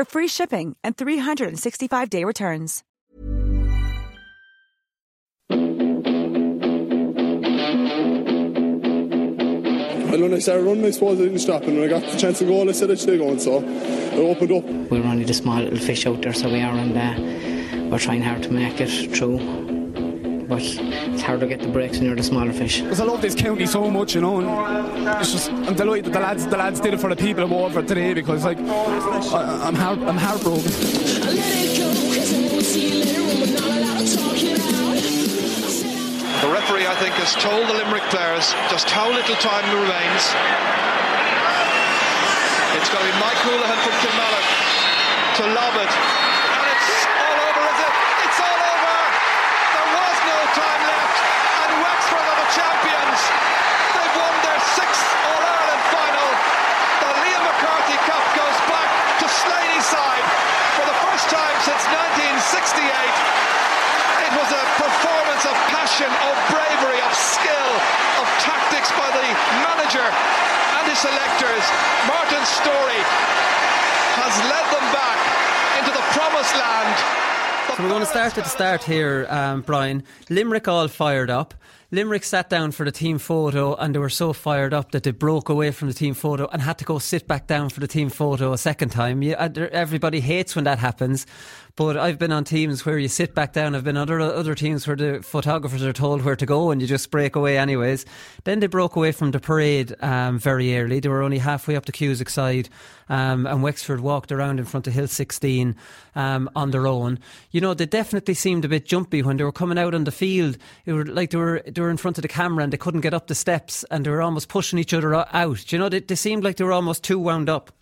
for free shipping and 365-day returns. And when I started running, I suppose I didn't stop. And when I got the chance to go, I said I should going. So it opened up. We were only the small little fish out there, so we are, and uh, we're trying hard to make it through. But it's hard to get the breaks when you're the smaller fish. Because I love this county so much, you know. And it's just I'm delighted that the lads the lads did it for the people of Waterford today because like I, I'm heart, I'm heartbroken. The referee, I think, has told the Limerick players just how little time remains. It's going to be Mike Houlihan from Kilmallock to lob it. And it's all over, is it? It's all over! There was no time left. And Wexford are the champions. They've won their sixth All Ireland final. The Liam McCarthy Cup goes back to Slaney side for the first time since 1968. It was a performance of passion, of bravery, of skill, of tactics by the manager and his selectors. Martin Storey has led them back into the promised land. So we're going to start at the start here, um, Brian. Limerick all fired up. Limerick sat down for the team photo and they were so fired up that they broke away from the team photo and had to go sit back down for the team photo a second time. You, everybody hates when that happens. But I've been on teams where you sit back down. I've been on other, other teams where the photographers are told where to go and you just break away anyways. Then they broke away from the parade um, very early. They were only halfway up the Cusack side um, and Wexford walked around in front of Hill 16 um, on their own. You know, they definitely seemed a bit jumpy when they were coming out on the field. It were like they were they were in front of the camera and they couldn't get up the steps and they were almost pushing each other out. You know, they, they seemed like they were almost too wound up.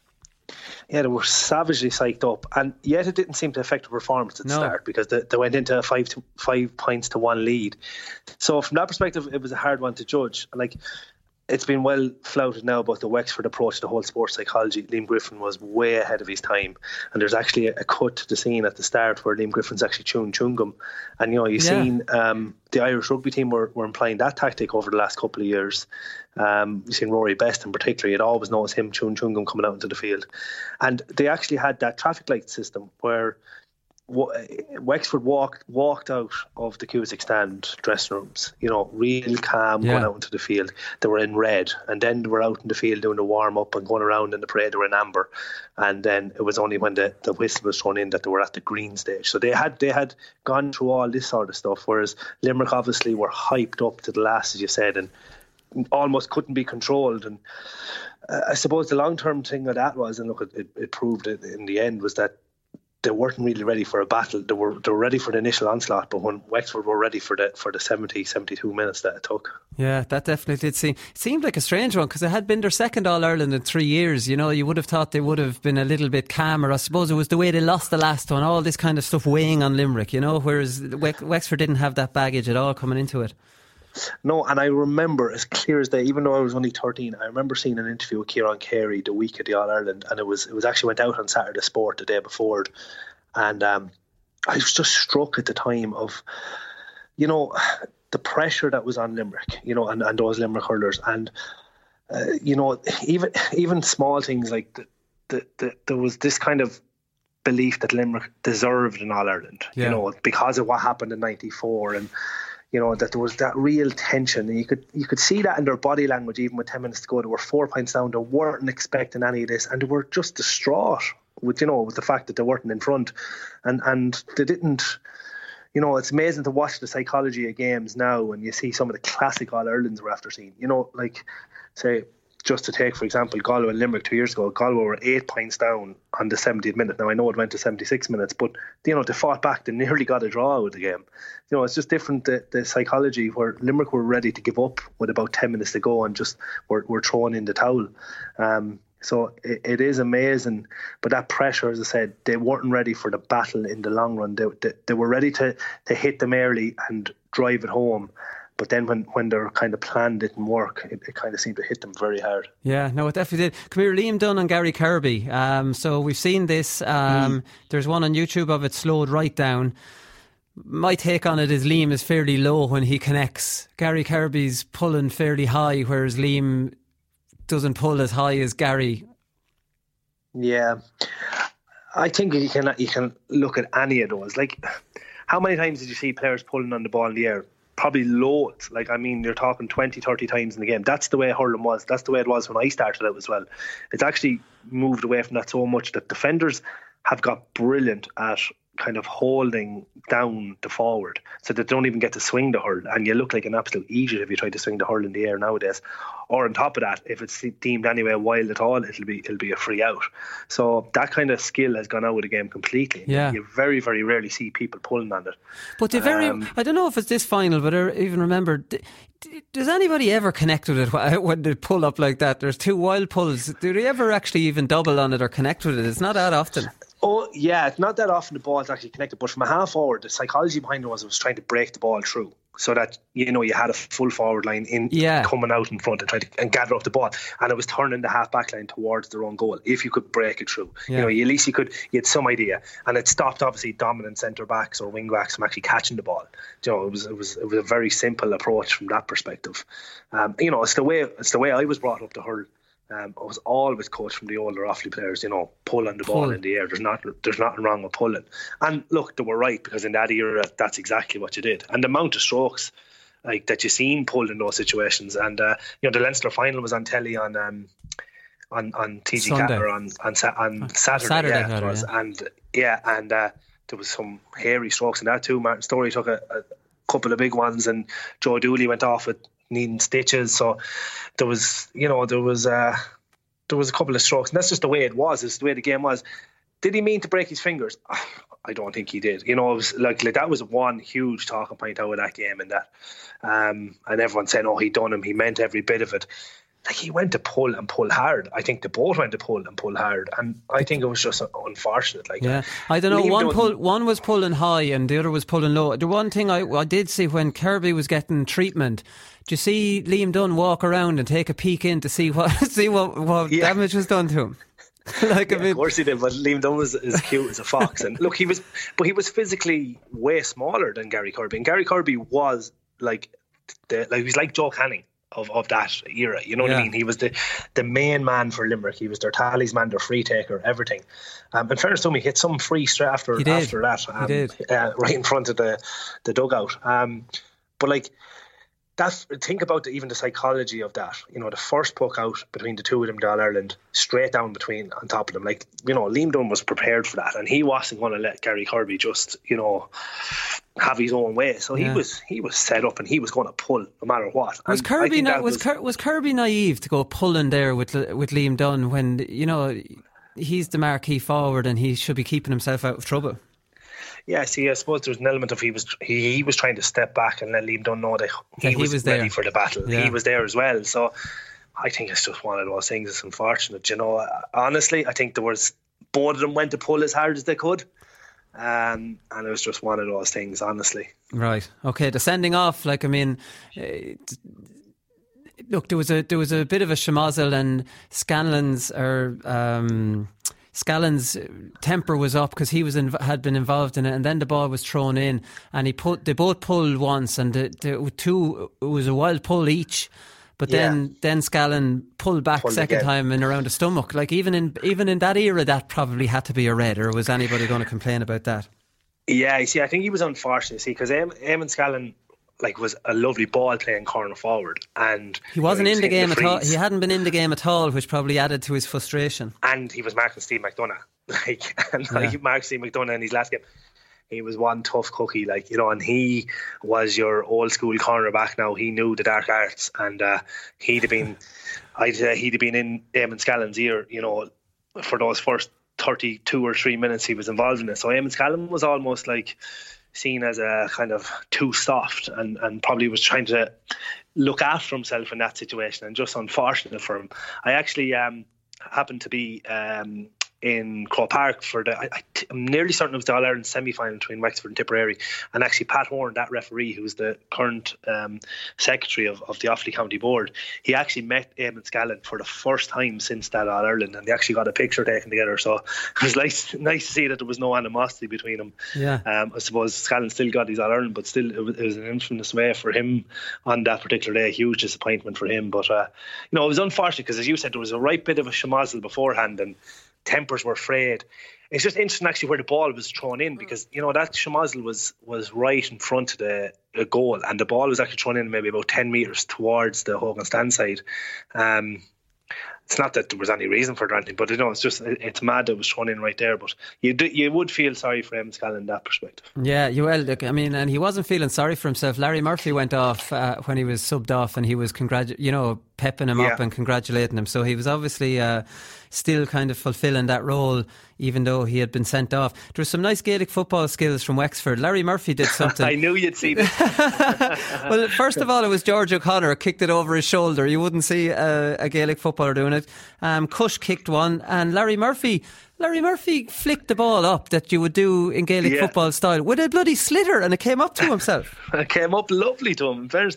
Yeah, they were savagely psyched up, and yet it didn't seem to affect the performance at the start because they, they, went into a five to five points to one lead. So from that perspective, it was a hard one to judge. Like it's been well flouted now about the Wexford approach to the whole sports psychology. Liam Griffin was way ahead of his time, and there's actually a, cut to the scene at the start where Liam Griffin's actually chewing chewing gum, and you know you've yeah. seen um, the Irish rugby team were, were employing that tactic over the last couple of years. Um, you've seen Rory Best in particular; you'd always notice him chewing chewing gum coming out into the field, and they actually had that traffic light system where Wexford walked walked out of the Cusack stand dressing rooms, you know, real calm yeah. going out into the field. They were in red, and then they were out in the field doing the warm up and going around in the parade. They were in amber, and then it was only when the, the whistle was thrown in that they were at the green stage. So they had they had gone through all this sort of stuff. Whereas Limerick obviously were hyped up to the last, as you said, and almost couldn't be controlled. And uh, I suppose the long term thing of that was, and look, it, it proved it in the end was that they weren't really ready for a battle. They were they were ready for the initial onslaught, but when Wexford were ready for the for the 70, 72 minutes that it took. Yeah, that definitely did seem seemed like a strange one because it had been their second All Ireland in three years. You know, you would have thought they would have been a little bit calmer. I suppose it was the way they lost the last one, all this kind of stuff weighing on Limerick. You know, whereas Wexford didn't have that baggage at all coming into it. No, and I remember as clear as day, even though I was only 13, I remember seeing an interview with Kieran Carey the week of the All Ireland, and it was it was actually went out on Saturday Sport the day before. and um, I was just struck at the time of, you know, the pressure that was on Limerick, you know, and, and those Limerick hurlers, and uh, you know, even even small things like the, the, the, there was this kind of belief that Limerick deserved an All Ireland, yeah. you know, because of what happened in '94 and you know that there was that real tension, and you could you could see that in their body language. Even with ten minutes to go, they were four points down. They weren't expecting any of this, and they were just distraught with you know with the fact that they weren't in front, and and they didn't. You know, it's amazing to watch the psychology of games now and you see some of the classic All Irelands we're after seeing. You know, like say just to take, for example, Galway and Limerick two years ago, Galway were eight points down on the 70th minute. Now, I know it went to 76 minutes, but, you know, they fought back. They nearly got a draw with the game. You know, it's just different, the, the psychology where Limerick were ready to give up with about 10 minutes to go and just were, were throwing in the towel. Um, so it, it is amazing, but that pressure, as I said, they weren't ready for the battle in the long run. They, they, they were ready to, to hit them early and drive it home. But then when, when their kind of plan didn't work, it, it, kind of seemed to hit them very hard. Yeah, no, it definitely did. Come here, Liam Dunne and Gary Kirby. Um, so we've seen this. Um, mm. There's one on YouTube of it slowed right down. My take on it is Liam is fairly low when he connects. Gary Kirby's pulling fairly high, whereas Liam doesn't pull as high as Gary. Yeah, I think you can you can look at any of those. Like, how many times did you see players pulling on the ball in the air? Probably loads. Like, I mean, you're talking 20, 30 times in the game. That's the way hurling was. That's the way it was when I started out as well. It's actually moved away from that so much that defenders have got brilliant at kind of holding down the forward so they don't even get to swing the hurl. And you look like an absolute idiot if you try to swing the hurl in the air nowadays. Or on top of that, if it's deemed anyway wild at all, it'll be it'll be a free out. So that kind of skill has gone out of the game completely. Yeah. You very, very rarely see people pulling on it. But the very, um, I don't know if it's this final, but I even remember, does anybody ever connect with it when they pull up like that? There's two wild pulls. Do they ever actually even double on it or connect with it? It's not that often. Oh yeah, it's not that often the ball is actually connected, but from a half forward, the psychology behind it was it was trying to break the ball through so that you know you had a full forward line in yeah. coming out in front and trying to and gather up the ball, and it was turning the half back line towards their own goal. If you could break it through, yeah. you know, at least you could you had some idea, and it stopped obviously dominant centre backs or wing backs from actually catching the ball. You know, it was it was it was a very simple approach from that perspective. Um, you know, it's the way it's the way I was brought up to hurl um, I was always coached from the older Offaly players, you know, pulling the Pull. ball in the air. There's not there's nothing wrong with pulling. And look, they were right because in that era, that's exactly what you did. And the amount of strokes like that you seen pulled in those situations. And uh, you know, the Leinster final was on telly on um, on on TG Cat on on, on Saturday, Saturday yeah, was, yeah. and yeah, and uh, there was some hairy strokes in that too. Martin Storey took a, a couple of big ones, and Joe Dooley went off with needing stitches. So there was, you know, there was uh, there was a couple of strokes, and that's just the way it was. It's the way the game was. Did he mean to break his fingers? I don't think he did. You know, it was like, like that was one huge talking point out of that game, and that, um, and everyone saying, "Oh, he done him. He meant every bit of it." Like he went to pull and pull hard. I think the both went to pull and pull hard, and I think it was just unfortunate. Like, yeah, I don't know. One pull, one was pulling high, and the other was pulling low. The one thing I, I did see when Kirby was getting treatment, do you see Liam Dunne walk around and take a peek in to see what see what, what yeah. damage was done to him? like yeah, of course he did, but Liam Dunne was as cute as a fox, and look, he was, but he was physically way smaller than Gary Kirby, and Gary Kirby was like, the, like he was like Joe Canning of, of that era. You know what yeah. I mean? He was the the main man for Limerick. He was their talisman, their free taker, everything. Um, and fairness to him, he hit some free straight after after that. Um. Uh, right in front of the the dugout. Um, but like that's think about the, even the psychology of that. You know, the first puck out between the two of them, All Ireland, straight down between on top of them. Like you know, Liam Dunne was prepared for that, and he wasn't going to let Gary Kirby just you know have his own way. So yeah. he was he was set up, and he was going to pull no matter what. Was and Kirby na- was, was, was Kirby naive to go pulling there with with Liam Dunne when you know he's the marquee forward and he should be keeping himself out of trouble? Yeah, see, I suppose there was an element of he was he, he was trying to step back and let Liam Dunne know that he, yeah, he was, was ready for the battle. Yeah. He was there as well. So I think it's just one of those things. It's unfortunate, you know. Honestly, I think there was both of them went to pull as hard as they could. Um, and it was just one of those things, honestly. Right. Okay. The sending off, like I mean, uh, look, there was a there was a bit of a schmozzle, and Scanlon's or um, Scallan's temper was up because he was had been involved in it, and then the ball was thrown in, and he put they both pulled once, and the, the two it was a wild pull each. But Yeah. then, then Scallan pulled back Pulled second again. time and around the stomach. Like even in even in that era, that probably had to be a red. Or was anybody going to complain about that? Yeah, you see, I think he was unfortunate, see, because Eamon Scallan like was a lovely ball playing corner forward, and He wasn't you know, in the game at all. He hadn't been in the game at all, which probably added to his frustration. and he was marking Steve McDonagh, like and like Yeah. Mark Steve McDonagh in his last game. He was one tough cookie, like you know, and he was your old school cornerback. Now he knew the dark arts, and uh, he'd have been, I'd say he'd have been in Eamon Scallan's ear, you know, for those first thirty-two or three minutes he was involved in it. So Eamon Scallan was almost like seen as a kind of too soft, and and probably was trying to look after himself in that situation, and just unfortunate for him. I actually um, happened to be um, in Croke Park for the. I, am nearly certain it was the All Ireland semi final between Wexford and Tipperary, and actually Pat Horan, that referee, who's the current um, secretary of, of the Offaly County Board, he actually met Eamon Scallan for the first time since that All Ireland, and they actually got a picture taken together. So it was nice, nice to see that there was no animosity between them. Yeah. Um, I suppose Scallan still got his All Ireland, but still it was, it was an infamous way for him on that particular day. A Huge disappointment for him. But uh, you know, it was unfortunate because, as you said, there was a right bit of a schmozzle beforehand, and tempers were frayed. It's just interesting actually where the ball was thrown in because you know that schmozzle was was right in front of the, the goal, and the ball was actually thrown in maybe about ten meters towards the Hogan stand side. Um, it's not that there was any reason for it but you know, it's just it's mad that it was thrown in right there. But you do, you would feel sorry for Em Scallan in that perspective. Yeah, you well, look, I mean, and he wasn't feeling sorry for himself. Larry Murphy went off uh, when he was subbed off, and he was congratu- you know, pepping him up and congratulating him. So he was obviously uh, still kind of fulfilling that role, even though he had been sent off. There was some nice Gaelic football skills from Wexford. Larry Murphy did something. I knew you'd see this. well, first of all, it was George O'Connor kicked it over his shoulder. You wouldn't see a, a Gaelic footballer doing it. Um, Cushe kicked one, and Larry Murphy. Larry Murphy flicked the ball up that you would do in Gaelic Yeah. football style with a bloody sliotar, and it came up to himself. it came up lovely to him. In fairness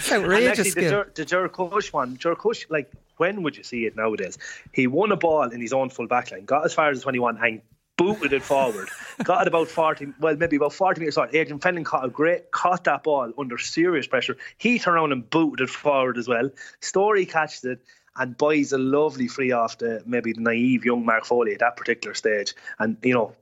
him. And actually, the. Jer- Ger Cushe one, Ger Cushe, like when would you see it nowadays? He won a ball in his own full back line, got as far as 21 and booted it forward. got it about 40, well, maybe about 40 metres out. Adrian Fenlon caught a great, caught that ball under serious pressure. He turned around and booted it forward as well. Storey catches it and buys a lovely free off the maybe the naive young Mark Foley at that particular stage. And, you know,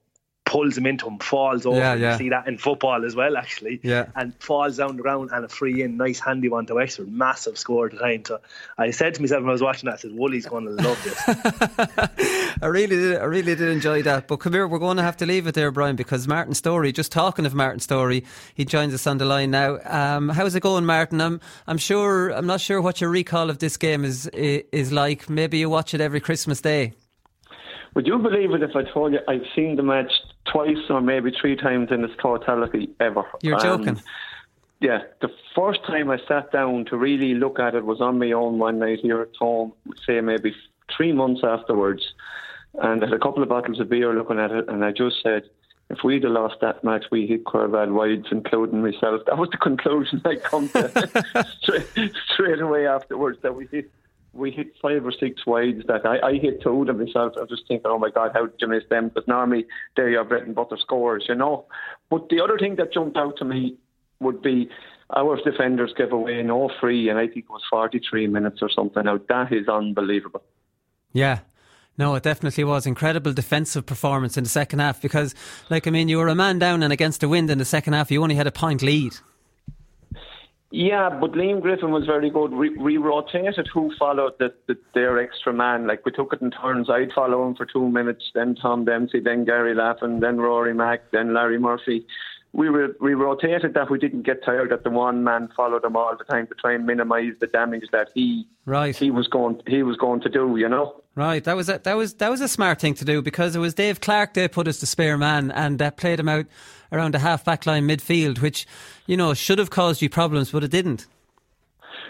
pulls him into him, falls over. Yeah, yeah. You see that in football as well, actually. Yeah. And falls down the ground and a free in, nice handy one to Wexford. Massive score at the time. So I said to myself when I was watching that, I said, Wooly's going to love this. I really did. I really did enjoy that. But come here, we're going to have to leave it there, Brian, because Martin Storey. Just talking of Martin Storey, he joins us on the line now. Um, how's it going, Martin? I'm. I'm sure. I'm not sure what your recall of this game is is like. Maybe you watch it every Christmas day. Would you believe it if I told you I've seen the match twice or maybe three times in its totality ever? You're And, joking. Yeah, the first time I sat down to really look at it was on my own one night here at home, say maybe three months afterwards. And I had a couple of bottles of beer looking at it, and I just said, if we'd have lost that match, we hit Corval wides, including myself. That was the conclusion I come to straight, straight away afterwards that we hit we hit five or six wides that I, I hit two of them myself. I was just thinking, oh my God, how did you miss them? Because normally they're your bread butter scores, you know. But the other thing that jumped out to me would be our defenders gave away no free, and I think it was 43 minutes or something. Now, that is unbelievable. Yeah. No, it definitely was incredible defensive performance in the second half because, like, I mean, you were a man down and against the wind in the second half. You only had a point lead. Yeah, but Liam Griffin was very good. We, we rotated who followed the, the, their extra man. Like we took it in turns. I'd follow him for two minutes, then Tom Dempsey, then Gary Laffan, then Rory Mack, then Larry Murphy. We were, we rotated that we didn't get tired that the one man followed him all the time to try and minimise the damage that he Right. he was going he was going to do. You know. Right, that was a, that was that was a smart thing to do because it was Dave Clark they put as the spare man and uh, played him out around the half back line midfield, which you know should have caused you problems, but it didn't.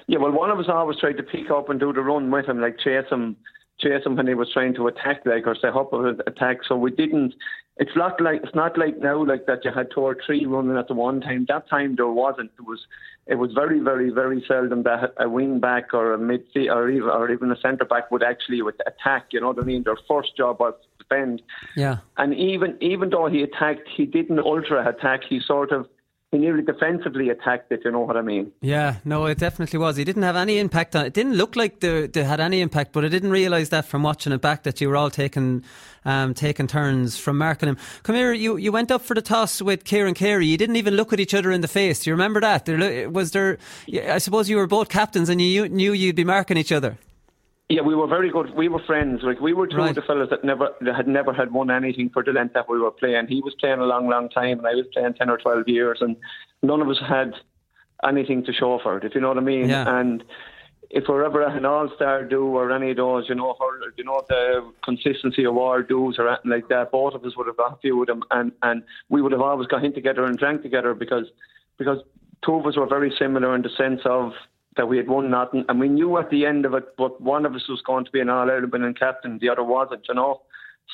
Yeah, well, one of us always tried to pick up and do the run with him, like chase him, chase him when he was trying to attack, like or set up an attack. So we didn't. It's not like it's not like now, like that you had two or three running at the one time. That time there wasn't. It was it was very, very, very seldom that a wing back or a midfield or even or even a centre back would actually would attack. You know what I mean? Their first job was to defend. Yeah. And even even though he attacked, he didn't ultra attack. He sort of he nearly defensively attacked it. You know what I mean? Yeah, no, it definitely was. He didn't have any impact on it. Didn't look like they, they had any impact, but I didn't realise that from watching it back that you were all taking um, taking turns from marking him. Come here, you, you went up for the toss with Kieran Carey. You didn't even look at each other in the face. Do you remember that? There was there. I suppose you were both captains and you knew you'd be marking each other. Yeah, we were very good. We were friends. Like we were two right. of the fellas that never that had never had won anything for the length that we were playing. He was playing a long, long time, and I was playing ten or twelve years, and none of us had anything to show for it. If you know what I mean. Yeah. And if we're ever at an All Star do or any of those, you know, or, you know the consistency award dues or anything like that, both of us would have got a few of them, and and we would have always got in together and drank together because because two of us were very similar in the sense of that we had won nothing, and we knew at the end of it, but one of us was going to be an All Ireland winning captain, the other wasn't, you know.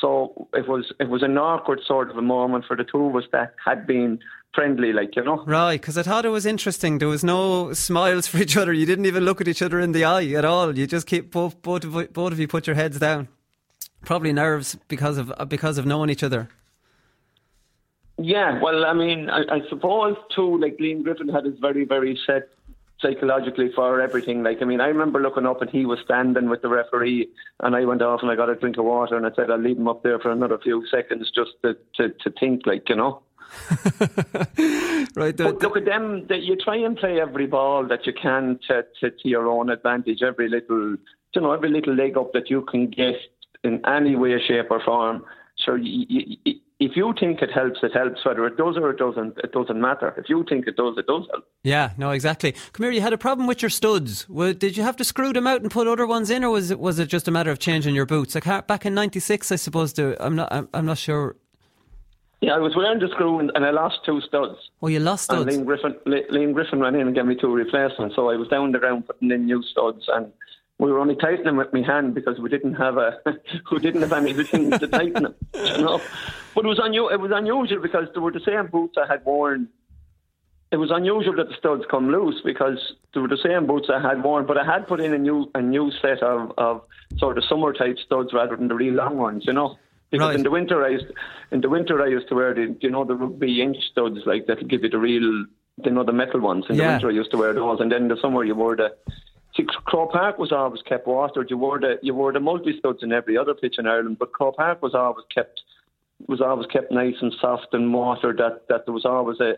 So it was it was an awkward sort of a moment for the two of us that had been friendly, like you know. Right, because I thought it was interesting. There was no smiles for each other. You didn't even look at each other in the eye at all. You just keep both both of, both of you put your heads down. Probably nerves because of because of knowing each other. Yeah, well, I mean, I, I suppose too. Like Liam Griffin had his very, very set psychologically for everything. Like, I mean, I remember looking up and he was standing with the referee, and I went off and I got a drink of water, and I said I'll leave him up there for another few seconds just to to, to think, like, you know. right. But look at them. That you try and play every ball that you can to, to, to your own advantage. Every little, you know, every little leg up that you can get in any way, shape, or form. So you, you, if you think it helps, it helps. Whether it does or it doesn't, it doesn't matter. If you think it does, it does help. Yeah, no, exactly. Come here. You had a problem with your studs. Did you have to screw them out and put other ones in, or was it was it just a matter of changing your boots? Like back in '96, I suppose. To, I'm not. I'm, I'm, not sure. Yeah, I was wearing the screw and, and I lost two studs. Oh, you lost studs. And Liam Griffin, Liam Griffin ran in and gave me two replacements. So I was down the ground putting in new studs and we were only tightening them with my hand because we didn't have a we didn't have anything to tighten them. You know, but it was unu- it was unusual because they were the same boots I had worn. It was unusual that the studs come loose because they were the same boots I had worn, but I had put in a new a new set of, of sort of summer type studs rather than the real long ones. You know. Because right. in the winter, I used in the winter I used to wear the you know the rugby inch studs like that give you the real you know the metal ones. In yeah. the winter I used to wear those, and then in the summer you wore the See, Croke Park was always kept watered. You wore the you wore the multi studs in every other pitch in Ireland, but Croke Park was always kept was always kept nice and soft and watered. That that there was always a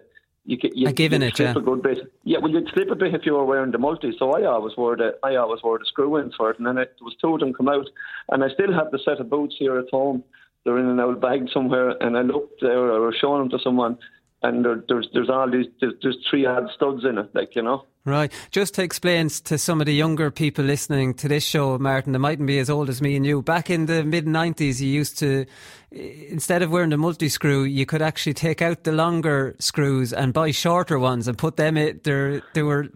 you get you, a given it yeah. a good bit. Yeah, well you'd slip a bit if you were wearing the multi. So I always wore the I always wore the screw ins for it, and then it was two of them come out, and I still have the set of boots here at home. They're in an old bag somewhere, and I looked there. I was showing them to someone, and there, there's there's all these there's, there's three odd studs in it, like you know. Right. Just to explain to some of the younger people listening to this show, Martin, that mightn't be as old as me and you. Back in the mid 90s, you used to, instead of wearing the multi screw, you could actually take out the longer screws and buy shorter ones and put them in. They were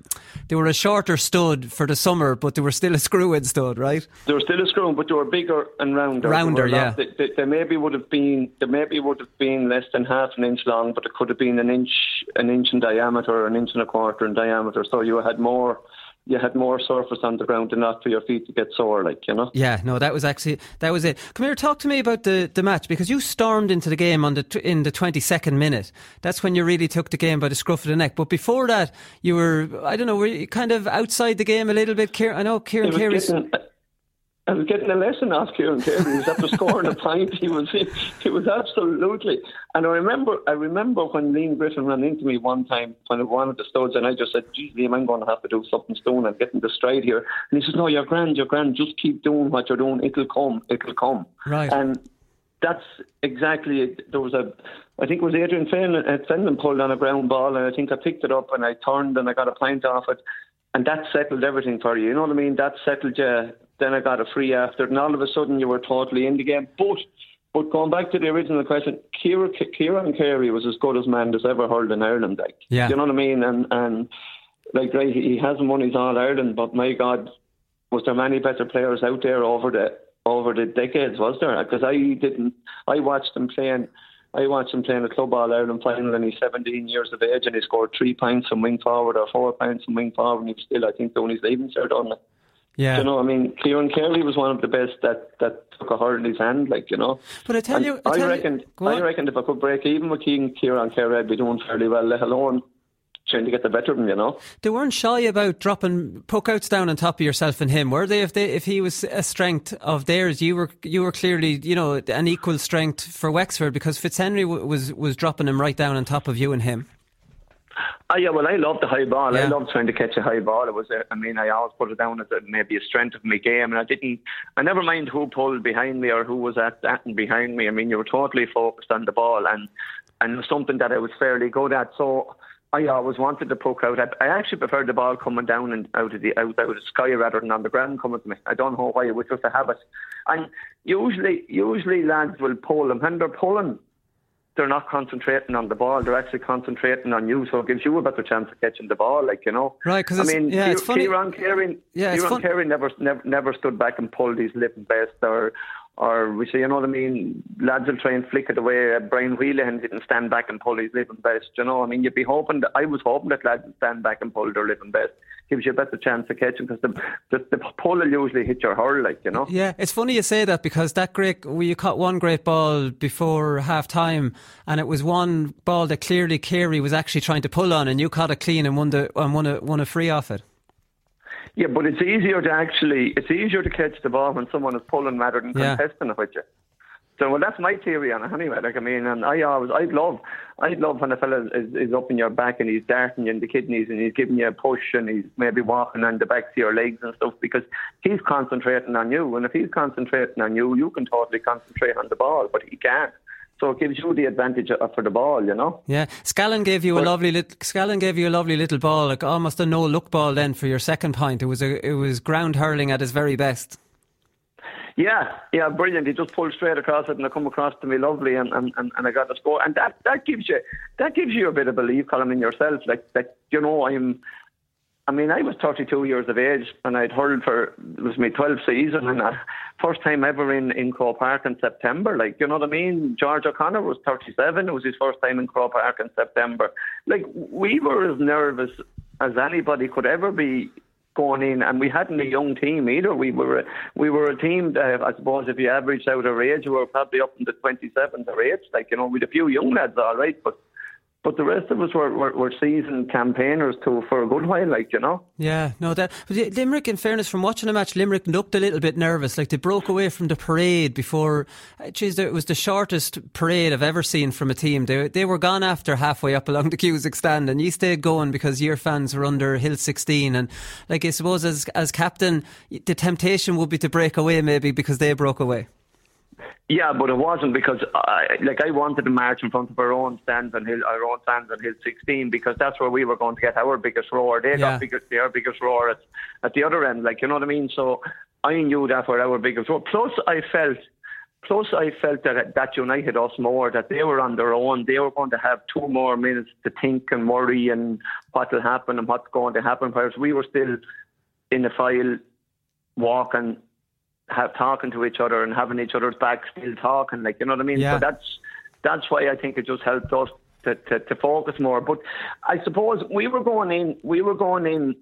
they were a shorter stud for the summer, but they were still a screw in stud, right? They were still a screw, but they were bigger and rounder. Rounder, yeah. They, they, they, maybe would have been they maybe would have been less than half an inch long, but it could have been an inch an inch in diameter, an inch and a quarter in diameter. So you had more you had more surface on the ground enough for your feet to get sore, like you know. Yeah, no, that was actually that was it. Come here, talk to me about the, the match because you stormed into the game on the in the twenty second minute. That's when you really took the game by the scruff of the neck. But before that, you were I don't know, were you kind of outside the game a little bit. I know Kieran Carey's. I was getting a lesson off Kieran Carey. He was after scoring a point. He was he was absolutely. And I remember I remember when Liam Griffin ran into me one time when I wanted the studs, and I just said, "Geez, Liam, I'm going to have to do something soon. I'm getting the stride here." And he says, "No, you're grand. You're grand. Just keep doing what you're doing. It'll come. It'll come." Right. And that's exactly it. There was a, I think it was Adrian Fenlon, uh, Fenlon pulled on a ground ball, and I think I picked it up and I turned and I got a pint off it, and that settled everything for you. You know what I mean? That settled you. Then I got a free after, and all of a sudden you were totally in the game. But but going back to the original question, Kieran, Kieran Carey was as good as man that's ever hurled in Ireland. Like, yeah. you know what I mean? And and like, right, he hasn't won his All Ireland, but my God, was there many better players out there over the over the decades? Was there? Because I didn't. I watched him playing. I watched him playing a club All Ireland final, and he's 17 years of age, and he scored three points from wing forward or four points from wing forward, and he's still, I think, doing his leaving cert on it. Yeah. You know, I mean, Kieran Carey was one of the best that, that took a hurl in his hand, like, you know. But I tell And you, I, tell reckon, you, I reckon if I could break even with Keegan Kieran Carey, I'd be doing fairly well, let alone trying to get the better of him, you know. they weren't shy about dropping puck outs down on top of yourself and him, were they? If they, if he was a strength of theirs, you were you were clearly you know an equal strength for Wexford because Fitzhenry w- was was dropping him right down on top of you and him. Oh yeah, well, I love the high ball. I Yeah. love trying to catch a high ball. It was, a, I mean, I always put it down as a, maybe a strength of my game, and I didn't. I never mind who pulled behind me or who was at that and behind me. I mean, you were totally focused on the ball, and and it was something that I was fairly good at. So I always wanted to poke out. I, I actually preferred the ball coming down and out of the out, out of the sky rather than on the ground coming to me. I don't know why, it was just a habit. And usually, usually lads will pull, and when they're pulling they're not concentrating on the ball. They're actually concentrating on you, so it gives you a better chance of catching the ball. Like you know, Right, 'cause I mean, yeah, it's funny- Kieran Carey, Yeah, Kieran Carey never, never, never stood back and pulled his living best, or, or we say, you know what I mean. Lads will try and flick it away. Brian Whelan didn't stand back and pull his living best. You know, I mean, you'd be hoping. That, I was hoping that lads would stand back and pull their living best. Gives you a better chance of catching because the, the the pull will usually hit your hurl, like you know. Yeah, it's funny you say that because that great well, you caught one great ball before half time, and it was one ball that clearly Carey was actually trying to pull on, and you caught it clean and won the and won a won a free off it. Yeah, but it's easier to actually it's easier to catch the ball when someone is pulling rather than Yeah. contesting it with you. So well, that's my theory on it anyway. Like I mean, and I always I'd love I'd love when a fella is, is up in your back and he's darting you in the kidneys and he's giving you a push and he's maybe walking on the backs of your legs and stuff because he's concentrating on you. And if he's concentrating on you, you can totally concentrate on the ball, but he can't. So it gives you the advantage of- for the ball, you know. Yeah, Scallan gave you a lovely little Scallan gave you a lovely little ball, like almost a no look ball. Then for your second point, it was a it was ground hurling at his very best. Yeah, yeah, brilliant. He just pulled straight across it and it come across to me lovely and, and, and, and I got the score. And that, that gives you that gives you a bit of belief, Colin, in yourself. Like that you know, I'm I mean, I was 32 years of age and I'd hurled for, it was my 12th season and uh, first time ever in, in Croke Park in September. Like, you know what I mean? George O'Connor was 37. It was his first time in Croke Park in September. Like, we were as nervous as anybody could ever be going in and we hadn't a young team either. We were a, we were a team that I suppose if you averaged out our age, we were probably up in the 27th or 8th. Like, you know, with a few young lads, all right, but but the rest of us were, were, were seasoned campaigners too for a good while, like you know. Yeah, no, that Limerick. In fairness, from watching the match, Limerick looked a little bit nervous. Like they broke away from the parade before. uh, Geez, it was the shortest parade I've ever seen from a team. They they were gone after halfway up along the Cusack stand, and you stayed going because your fans were under Hill 16. And like I suppose, as as captain, the temptation would be to break away, maybe because they broke away. Yeah, but it wasn't because I, like I wanted to march in front of our own stands on Hill, our own stands on Hill 16 because that's where we were going to get our biggest roar. They Yeah. got bigger, their biggest roar at, at the other end, like you know what I mean. So I knew that were our biggest roar. Plus, I felt, plus I felt that that united us more. That they were on their own. They were going to have two more minutes to think and worry and what will happen and what's going to happen. Whereas we were still in the file, walking have talking to each other and having each other's back, still talking, like you know what I mean. Yeah. So that's that's why I think it just helped us to, to, to focus more. But I suppose we were going in, we were going in,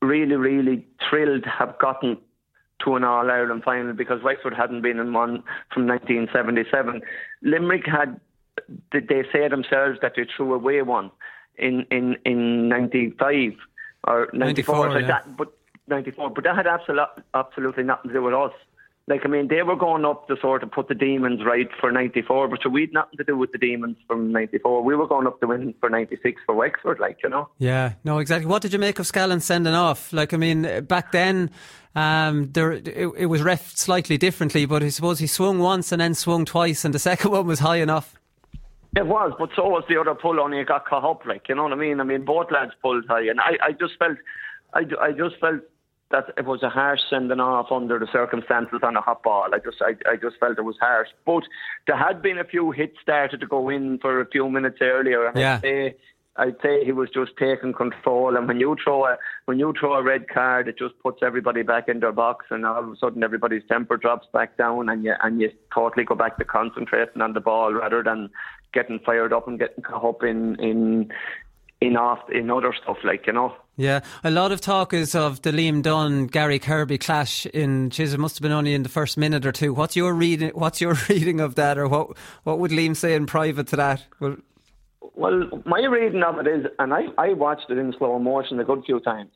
really, really thrilled to have gotten to an All Ireland final because Wexford hadn't been in one from 1977. Limerick had, did they say themselves that they threw away one in in in 95 or 94, 94, so yeah. that, but 94, but that had absolute, absolutely nothing to do with us. Like, I mean, they were going up to sort of put the Demons right for 94, but so we'd nothing to do with the Demons from 94. We were going up to win for 96 for Wexford, like, you know. Yeah, no, exactly. What did you make of Scallan sending off? Like, I mean, back then, um, there it, it was ref slightly differently, but I suppose he swung once and then swung twice, and the second one was high enough. It was, but so was the other pull, only it got caught up, like, you know what I mean? I mean, both lads pulled high, and I, I just felt, I, I just felt that it was a harsh sending off under the circumstances on a hot ball. I just, I, I just felt it was harsh. But there had been a few hits started to go in for a few minutes earlier, and Yeah. I'd say, I'd say he was just taking control. And when you throw a, when you throw a red card, it just puts everybody back in their box, and all of a sudden everybody's temper drops back down, and you, and you totally go back to concentrating on the ball rather than getting fired up and getting caught up in in in off in other stuff like you know. Yeah, a lot of talk is of the Liam Dunne Gary Kirby clash in. Geez, it must have been only in the first minute or two. What's your reading? What's your reading of that, or what? What would Liam say in private to that? Well, well, my reading of it is, and I I watched it in slow motion a good few times.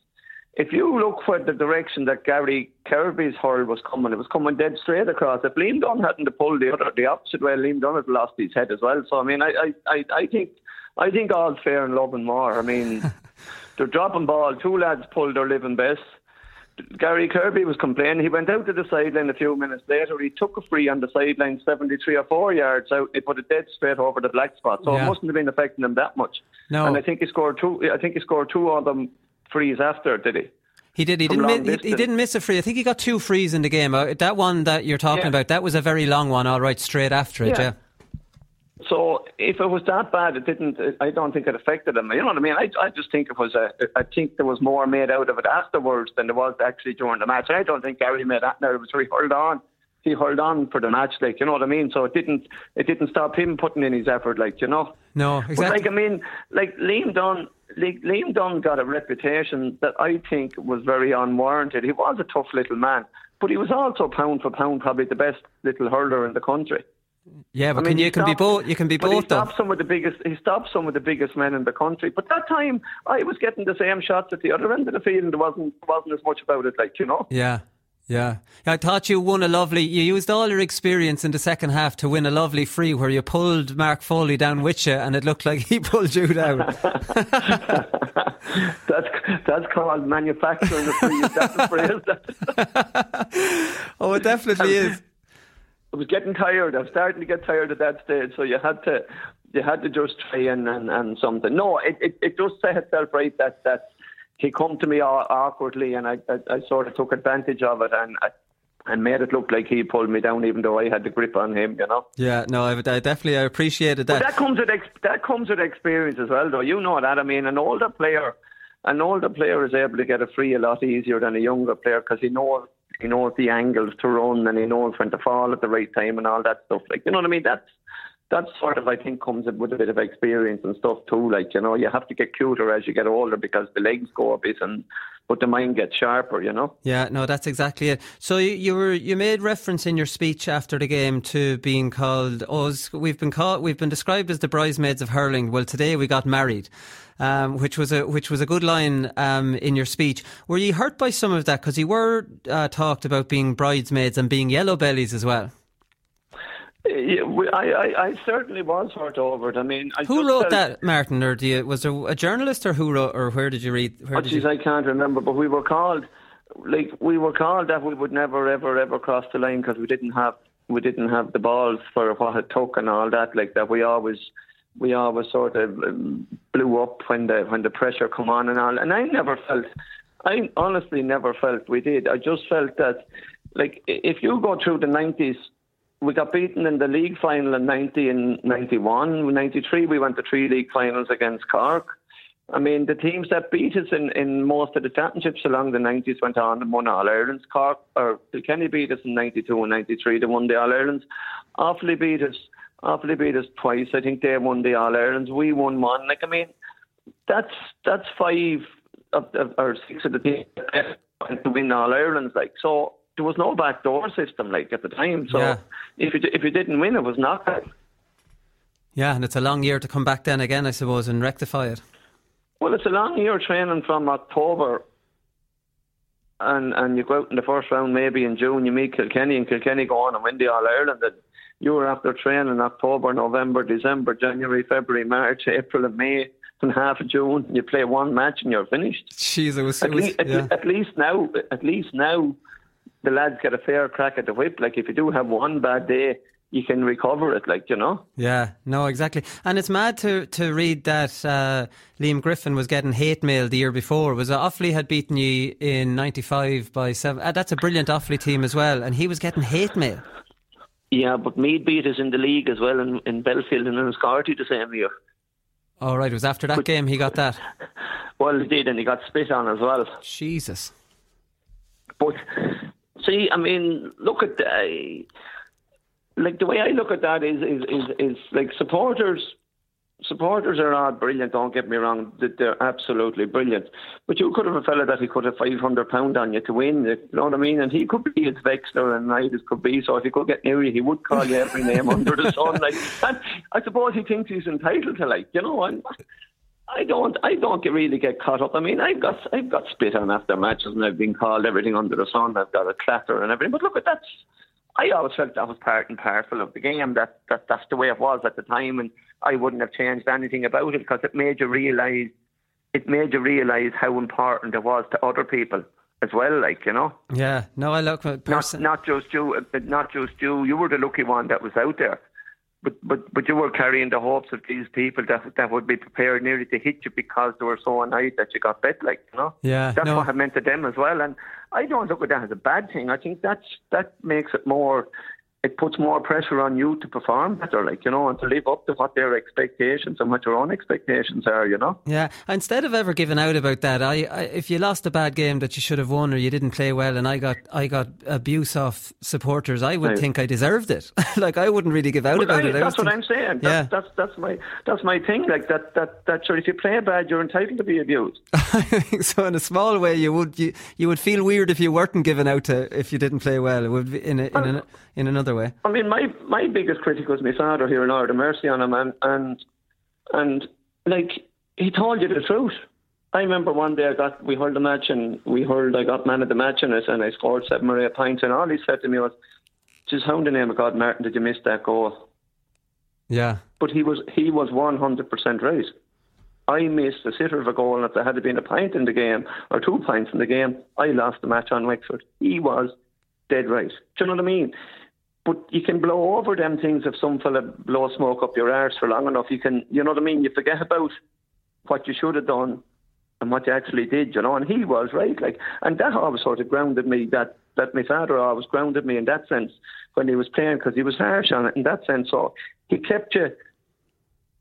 If you look for the direction that Gary Kirby's hurl was coming, it was coming dead straight across. If Liam Dunne hadn't pulled the other the opposite way, Liam Dunne had lost his head as well. So I mean, I I, I think I think all's fair in love and more. I mean, they're dropping ball. Two lads pulled their living best. Gary Kirby was complaining. He went out to the sideline a few minutes later. He took a free on the sideline, 73 or 4 yards out. He put it dead straight over the black spot. So yeah. it mustn't have been affecting him that much. No. And I think he scored two. I think he scored two of them frees after, did he? He did. He didn't. Miss, he, he, didn't miss a free. I think he got two frees in the game. Uh, that one that you're talking yeah. about, that was a very long one. All right, straight after it. Yeah. yeah. So if it was that bad, it didn't. I don't think it affected him. You know what I mean? I, I just think it was a. I think there was more made out of it afterwards than there was actually during the match. I don't think Gary made that nervous. He held on. He held on for the match, like you know what I mean. So it didn't. It didn't stop him putting in his effort, like you know. No, exactly. But like I mean, like Liam Dunne. Liam Dunne got a reputation that I think was very unwarranted. He was a tough little man, but he was also pound for pound probably the best little hurler in the country. Yeah, but I mean, can you stopped, can be both. You can be both. He stopped some of the biggest. He stopped some of the biggest men in the country. But that time, I was getting the same shots at the other end of the field. There wasn't wasn't as much about it, like you know. Yeah. Yeah. I thought you won a lovely, you used all your experience in the second half to win a lovely free where you pulled Mark Foley down with you and it looked like he pulled you down. that's, that's called manufacturing a free. That's phrase. oh, it definitely is. I was getting tired. I was starting to get tired at that stage. So you had to, you had to just train and, and something. No, it, it, it just set itself right that that he come to me awkwardly, and I, I, I sort of took advantage of it, and I, and made it look like he pulled me down, even though I had the grip on him. You know. Yeah, no, I, I definitely I appreciated that. But that comes with ex- that comes with experience as well, though. You know that. I mean, an older player, an older player is able to get a free a lot easier than a younger player because he knows he knows the angles to run and he knows when to fall at the right time and all that stuff. Like, you know what I mean? That's that sort of I think comes with a bit of experience and stuff too. Like you know, you have to get cuter as you get older because the legs go a bit and but the mind gets sharper. You know. Yeah, no, that's exactly it. So you, you were you made reference in your speech after the game to being called us. We've been called we've been described as the bridesmaids of hurling. Well, today we got married. Um, which was a which was a good line um, in your speech. Were you hurt by some of that? Because you were uh, talked about being bridesmaids and being yellow bellies as well. Yeah, I, I, I, certainly was hurt over it. I mean, I who wrote that, Martin? Or do you, was there a journalist, or who wrote, or where did you read? Where did you... I can't remember, but we were called, like we were called that we would never, ever, ever cross the line because we didn't have, we didn't have the balls for what it took and all that. Like that, we always, we always sort of um, blew up when the when the pressure come on and all. And I never felt, I honestly never felt we did. I just felt that, like, if you go through the nineties we got beaten in the league final in 90 and 91. 93, we went to three league finals against Cork. I mean, the teams that beat us in, in most of the championships along the 90s went on and won All Irelands. Cork, or Kilkenny beat us in 92 and 93. They won the All Irelands. Offaly beat us. Offaly beat us twice. I think they won the All Irelands. We won one. Like, I mean, that's that's five of, of, or six of the teams to win All Irelands. Like, so there was no backdoor system like at the time. So yeah. if you if you didn't win, it was knockout. Yeah, and it's a long year to come back then again, I suppose, and rectify it. Well, it's a long year training from October, and and you go out in the first round maybe in June. You meet Kilkenny, and Kilkenny go on and win the All Ireland. And you were after training October, November, December, January, February, March, April, and May. And half of June, you play one match and you're finished. Jeez, it was, at, it was, least, yeah. at, least now. At least now, the lads get a fair crack at the whip. Like if you do have one bad day, you can recover it, like you know. Yeah, no, exactly. And it's mad to to read that uh, Liam Griffin was getting hate mail the year before. Was uh, Offaly had beaten you in '95 by seven? Uh, that's a brilliant Offaly team as well, and he was getting hate mail. Yeah, but Meath beat us in the league as well in, in Belfield and in Scarty the same year. Oh right, it was after that but, game he got that. Well, he did, and he got spit on as well. Jesus. But See, I mean, look at the, like the way I look at that is is is, is like supporters supporters are all brilliant. Don't get me wrong; they're absolutely brilliant. But you could have a fella that he could have five hundred pound on you to win. You know what I mean? And he could be as Wexler and Knight as could be. So if he could get near you, he would call you every name under the sun. Like, and I suppose he thinks he's entitled to, like, you know. And I don't, I don't really get caught up. I mean, I've got, I've got spit on after matches, and I've been called everything under the sun. I've got a clatter and everything. But look, at that's I always felt that was part and parcel of the game. That, that that's the way it was at the time, and I wouldn't have changed anything about it because it made you realise it made you realise how important it was to other people as well. Like you know. Yeah. No, I look uh, at person. Not, not just you. Uh, not just you. You were the lucky one that was out there. But, but but you were carrying the hopes of these people that that would be prepared nearly to hit you because they were so annoyed that you got bit, like you know. Yeah, that's no. what I meant to them as well. And I don't look at that as a bad thing. I think that's that makes it more it puts more pressure on you to perform better, like, you know, and to live up to what their expectations and what your own expectations are, you know. Yeah. Instead of ever giving out about that, I, I, if you lost a bad game that you should have won or you didn't play well and I got I got abuse off supporters, I would right. think I deserved it. like I wouldn't really give out well, about I, it. That's what think, I'm saying. That's, yeah. that's that's my that's my thing. Like that that that sure if you play bad you're entitled to be abused. I so in a small way you would you, you would feel weird if you weren't given out to if you didn't play well. It would be in a, in, a, in another way. I mean my my biggest critic was my father here in Ireland, mercy on him, and and and like he told you the truth. I remember one day I got we hurled a match and we hurled I got man of the match in it and I scored seven or eight points and all he said to me was, "Just how in the name of God, Martin, did you miss that goal?" Yeah, but he was he was one hundred percent right. I missed a sitter of a goal, and if there had been a pint in the game or two pints in the game, I lost the match on Wexford. He was dead right. Do you know what I mean? But you can blow over them things if some fella blows smoke up your arse for long enough. You can, you know what I mean? You forget about what you should have done and what you actually did, you know. And he was right, like, and that always sort of grounded me. That that my father always grounded me in that sense when he was playing because he was harsh on it in that sense. So he kept you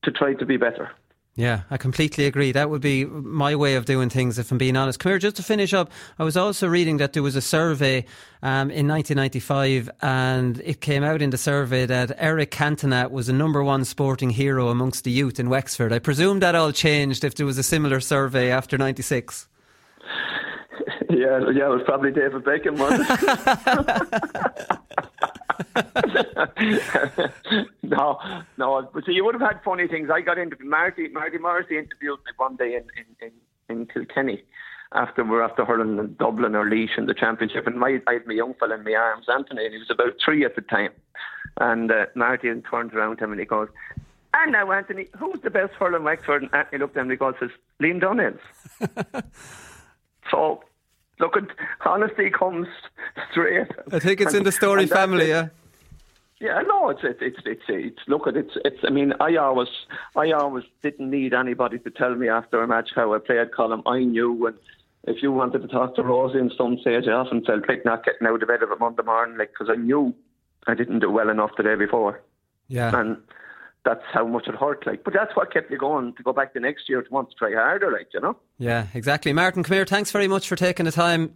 to try to be better. Yeah, I completely agree. That would be my way of doing things, if I'm being honest. Come here, just to finish up, I was also reading that there was a survey um, in 1995, and it came out in the survey that Eric Cantona was the number one sporting hero amongst the youth in Wexford. I presume that all changed if there was a similar survey after 96. Yeah, yeah, it was probably David Beckham, wasn't it? no, no. But so you would have had funny things. I got into Marty. Marty Morrissey interviewed me one day in in, in, in Kilkenny after we're after hurling in Dublin or Laois in the championship, and my I had my young fella in my arms, Anthony, and he was about three at the time. And uh, Marty turns around to him and he goes, "And now, Anthony, who's the best hurler in Wexford?" And Anthony looked at him and he goes, "Says Liam Dunhills." so look, at honesty comes straight. I think it's and, in the Storey family, yeah. Yeah, no, it's it's it's it's, it's look at it's it's. I mean, I always I always didn't need anybody to tell me after a match how I played column. I knew, and if you wanted to talk to Rosie in some stage, I often felt like not getting out of bed every Monday morning, like because I knew I didn't do well enough the day before. Yeah, and that's how much it hurt. Like, but that's what kept me going to go back the next year to want to try harder. Like, you know. Yeah, exactly. Martin, come here. Thanks very much for taking the time.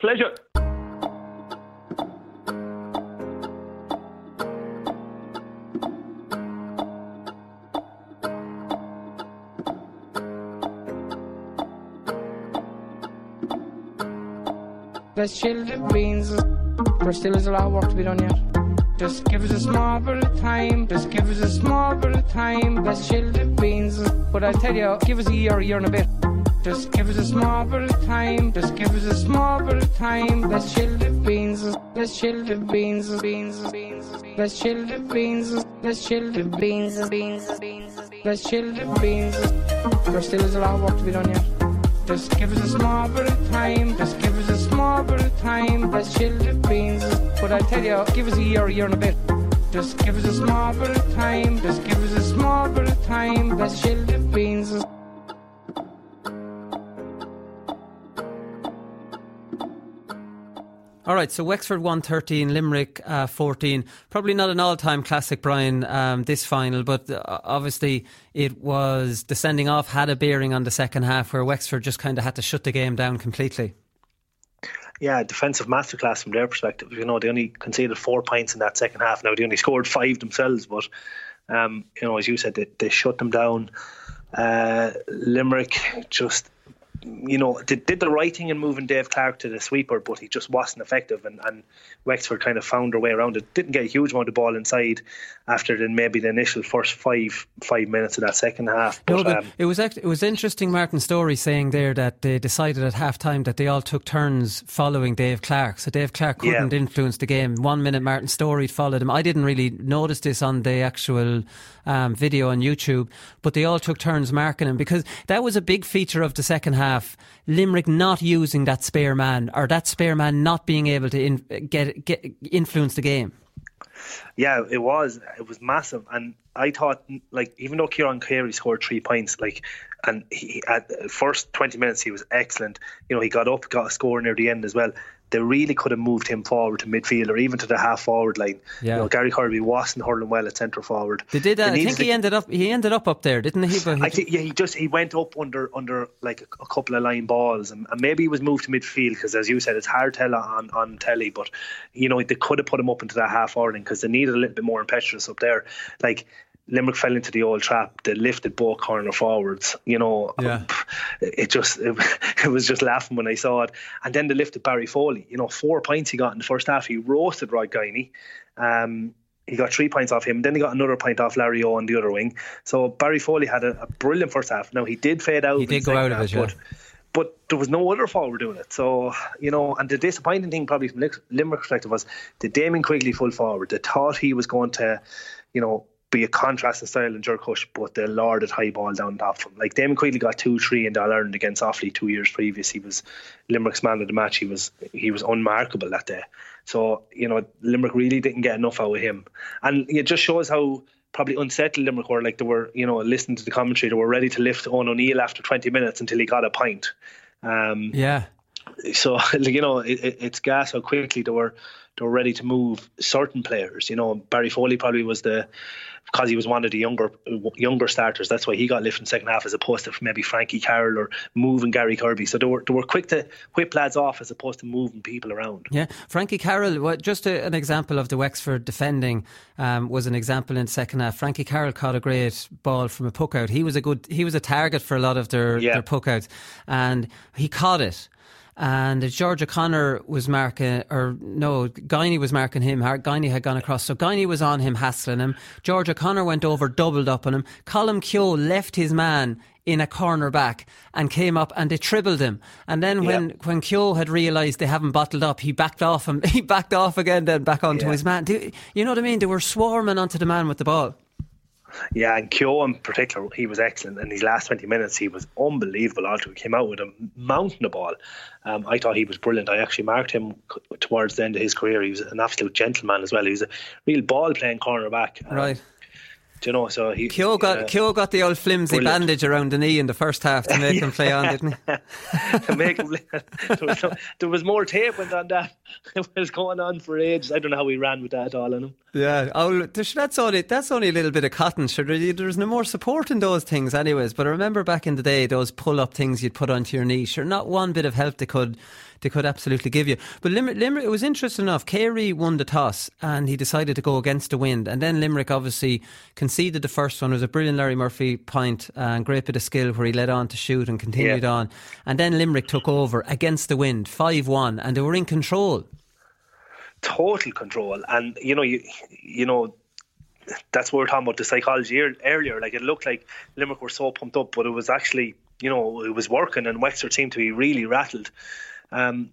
Pleasure. Let's chill the beans. There still is a lot of work to be done yet. Just give us a small bit of time. Just give us a small bit of time. Let's chill the beans. But I tell you, give us a year, a year and a bit. Just give us a small bit of time. Just give us a small bit of time. Let's chill the beans. Let's chill the beans. Beans. Beans. Let's chill the beans. Let's chill the beans. Beans. Beans. Let's chill the beans. There still is a lot of work to be done yet. Just give us a small bit of time. Just give us a of time. Let's chill beans. But I tell you, give us a year, a year and a bit. Just give us a small bit of time. Just give us a small bit of time. Let's chill beans. All right, so Wexford 113, Limerick uh, 14. Probably not an all time classic, Brian, um, this final, but uh, obviously it was the sending off had a bearing on the second half where Wexford just kind of had to shut the game down completely. Yeah, defensive masterclass from their perspective. You know, they only conceded four points in that second half. Now, they only scored five themselves, but Um, you know, as you said, they, they shut them down. Uh, Limerick just you know, did, did the right thing in moving Dave Clarke to the sweeper, but he just wasn't effective. And, and Wexford kind of found their way around it. Didn't get a huge amount of ball inside after the, maybe the initial first five five minutes of that second half. But, no, but um, it was it was interesting. Martin Storey saying there that they decided at half time that they all took turns following Dave Clarke. So Dave Clarke couldn't yeah. influence the game. One minute Martin Storey followed him. I didn't really notice this on the actual um, video on YouTube, but they all took turns marking him because that was a big feature of the second half. Limerick not using that spare man or that spare man not being able to in, get, get influence the game. Yeah, it was. It was massive, and I thought, like, even though Kieran Carey scored three points, like, and he at first twenty minutes he was excellent. You know, he got up, got a score near the end as well they really could have moved him forward to midfield or even to the half forward line. Yeah. You know, Gary Kirby wasn't hurling well at centre forward. They did that. I think he ended up he ended up up there, didn't he? But he I think yeah, he just he went up under under like a, a couple of line balls, and, and, maybe he was moved to midfield because, as you said, it's hard to tell on on telly. But you know, they could have put him up into that half forward because they needed a little bit more impetuous up there. Like Limerick fell into the old trap. They lifted both corner forwards. You know, yeah. it just it, it, was just laughing when I saw it. And then they lifted Barry Foley. You know, four points he got in the first half. He roasted Rod Guiney. Um, he got three points off him. Then he got another point off Larry O on the other wing. So Barry Foley had a, a brilliant first half. Now he did fade out. He did go out of it, yeah. But, but there was no other forward doing it. So, you know, and the disappointing thing probably from Limerick perspective was the Damien Quigley full forward. They thought he was going to, you know, be a contrast in style in Ger Cushe, but they lorded high ball down top of him. Like Damien Quigley got two, three in All Ireland against Offaly two years previous. He was Limerick's man of the match. He was he was unmarkable that day. So you know Limerick really didn't get enough out of him, and it just shows how probably unsettled Limerick were. Like they were, you know, listening to the commentary, they were ready to lift Owen O'Neill after 20 minutes until he got a point. Um, yeah. So you know, it, it's gas how quickly they were they were ready to move certain players. You know, Barry Foley probably was the because he was one of the younger younger starters. That's why he got lifted in second half as opposed to maybe Frankie Carroll or moving Gary Kirby. So they were they were quick to whip lads off as opposed to moving people around. Yeah, Frankie Carroll. Just a, an example of the Wexford defending um, was an example in second half. Frankie Carroll caught a great ball from a puck out. He was a good. He was a target for a lot of their yeah. their puck outs, and he caught it and George O'Connor was marking, or no, Guiney was marking him. Guiney had gone across, so Guiney was on him, hassling him. George O'Connor went over, doubled up on him. Colm Kehoe left his man in a corner back and came up and they tripled him. And then when, yep. when Kehoe had realised they haven't bottled up, he backed off and he backed off again, then back onto yeah. his man. You know what I mean? They were swarming onto the man with the ball. Yeah, and Kehoe in particular, he was excellent. In his last 20 minutes, he was unbelievable. Also, came out with a mountain of ball. Um, I thought he was brilliant. I actually marked him towards the end of his career. He was an absolute gentleman as well. He was a real ball playing cornerback. Um, right you know, so he Kehoe got uh, got the old flimsy brilliant. bandage around the knee in the first half to make him play on, didn't he? to make him play. There was, no, there was more tape on that. It was going on for ages. I don't know how he ran with that all on him. Yeah, oh, that's only that's only a little bit of cotton. Sure, there's no more support in those things, anyways. But I remember back in the day, those pull-up things you'd put onto your knee. Sure, not one bit of help they could they could absolutely give you. But Limerick, Limerick, it was interesting enough. Carey won the toss and he decided to go against the wind. And then Limerick obviously conceded the first one. It was a brilliant Larry Murphy point and great bit of skill where he led on to shoot and continued yeah. on. And then Limerick took over against the wind, 5 1, and they were in control. Total control. And, you know, you, you know, that's what we are talking about the psychology earlier. Like it looked like Limerick were so pumped up, but it was actually, you know, it was working, and Wexford seemed to be really rattled. Um,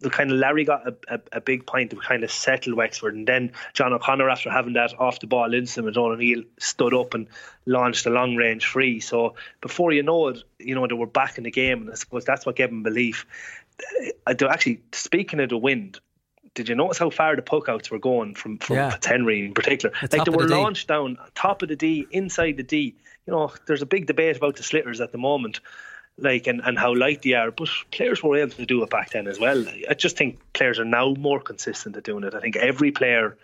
the kind of Larry got a, a, a, big point to kind of settle Wexford, and then John O'Connor, after having that off the ball incident, on O'Neill stood up and launched a long range free. So before you know it, you know they were back in the game, and I suppose that's what gave them belief. I do actually speaking of the wind. Did you notice how far the puck outs were going from from yeah. Henry in particular? The like they were the launched down top of the D, inside the D. You know, there's a big debate about the sliotars at the moment like and, and how light they are. But players were able to do it back then as well. I just think players are now more consistent at doing it. I think every player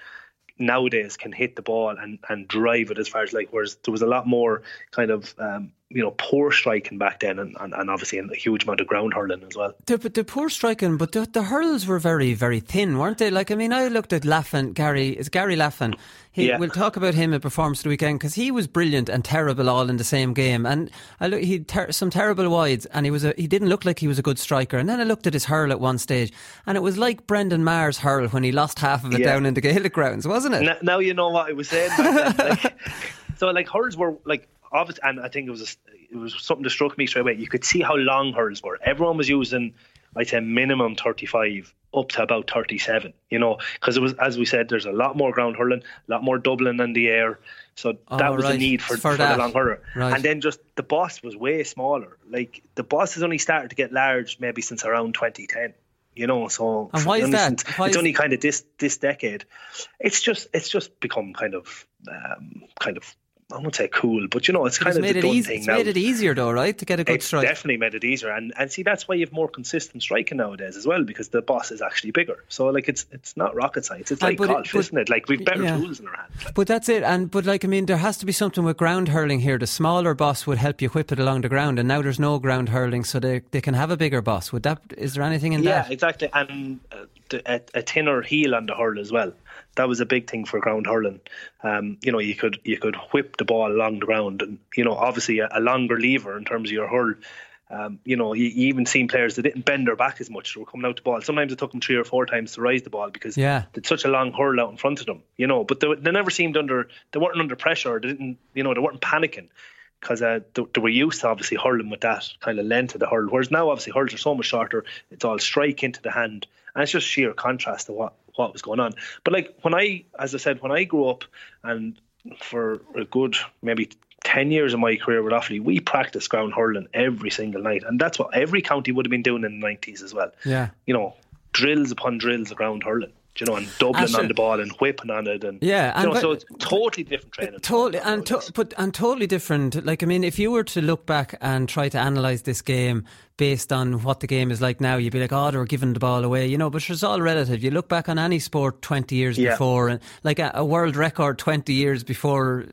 nowadays can hit the ball and, and drive it as far as like whereas there was a lot more kind of um, you know, poor striking back then, and, and, and obviously a huge amount of ground hurling as well. The, the poor striking, but the, the hurls were very, very thin, weren't they? Like, I mean, I looked at Laffan, Gary, it's Gary Laffan. He, Yeah. We'll talk about him at performance of the weekend because he was brilliant and terrible all in the same game. And I look, he ter- some terrible wides, and he was a, he didn't look like he was a good striker. And then I looked at his hurl at one stage, and it was like Brendan Maher's hurl when he lost half of it Yeah. down in the Gaelic grounds, wasn't it? Now, now you know what I was saying. Then. like, so like hurls were like obvious, and I think it was a, it was something that struck me straight away. You could see how long hurls were. Everyone was using, I'd say, minimum thirty five up to about thirty seven. You know, because it was as we said, there's a lot more ground hurling, a lot more doubling in the air. So Oh, that was right. the need for, For for, the long hurler. Right. And then just the boss was way smaller. Like the boss has only started to get large maybe since around 2010. You know, so And why is that? Why it's is- only kind of this this decade. It's just it's just become kind of um, kind of I won't say cool, but you know, it's kind it's of made the it easy. thing It's now. made it easier though, right, to get a good It's strike. definitely made it easier, and and see that's why you have more consistent striking nowadays as well because the boss is actually bigger. So like it's it's not rocket science. It's like but golf, but- isn't it? Like we've better yeah. tools in our hands. But that's it. And but like I mean, there has to be something with ground hurling here. The smaller boss would help you whip it along the ground, and now there's no ground hurling, so they they can have a bigger boss. Would that? Is there anything in yeah, that? Yeah, exactly, and uh, the, a, a thinner heel on the hurl as well. That was a big thing for ground hurling. Um, you know, you could you could whip the ball along the ground, and you know, obviously a, a longer lever in terms of your hurl. Um, you know, you, you even seen players that didn't bend their back as much. They were coming out the ball. Sometimes it took them three or four times to rise the ball because Yeah. it's such a long hurl out in front of them. You know, but they, they never seemed under. They weren't under pressure. They didn't. You know, they weren't panicking because uh, they, they were used to obviously hurling with that kind of length of the hurl. Whereas now, obviously, hurls are so much shorter. It's all strike into the hand, and it's just sheer contrast to what what was going on. But like when I, as I said, when I grew up, and for a good maybe. 10 years of my career with Offaly, we practiced ground hurling every single night. And that's what every county would have been doing in the 90s as well. Yeah. You know, drills upon drills of ground hurling, you know, and doubling on the ball and whipping on it. And, Yeah, you and know, so it's totally different training. Totally, and to, but and totally different. Like I mean, if you were to look back and try to analyze this game based on what the game is like now, you'd be like, "Oh, they were giving the ball away," you know. But it's all relative. You look back on any sport twenty years Yeah. before, and like a, a world record twenty years before.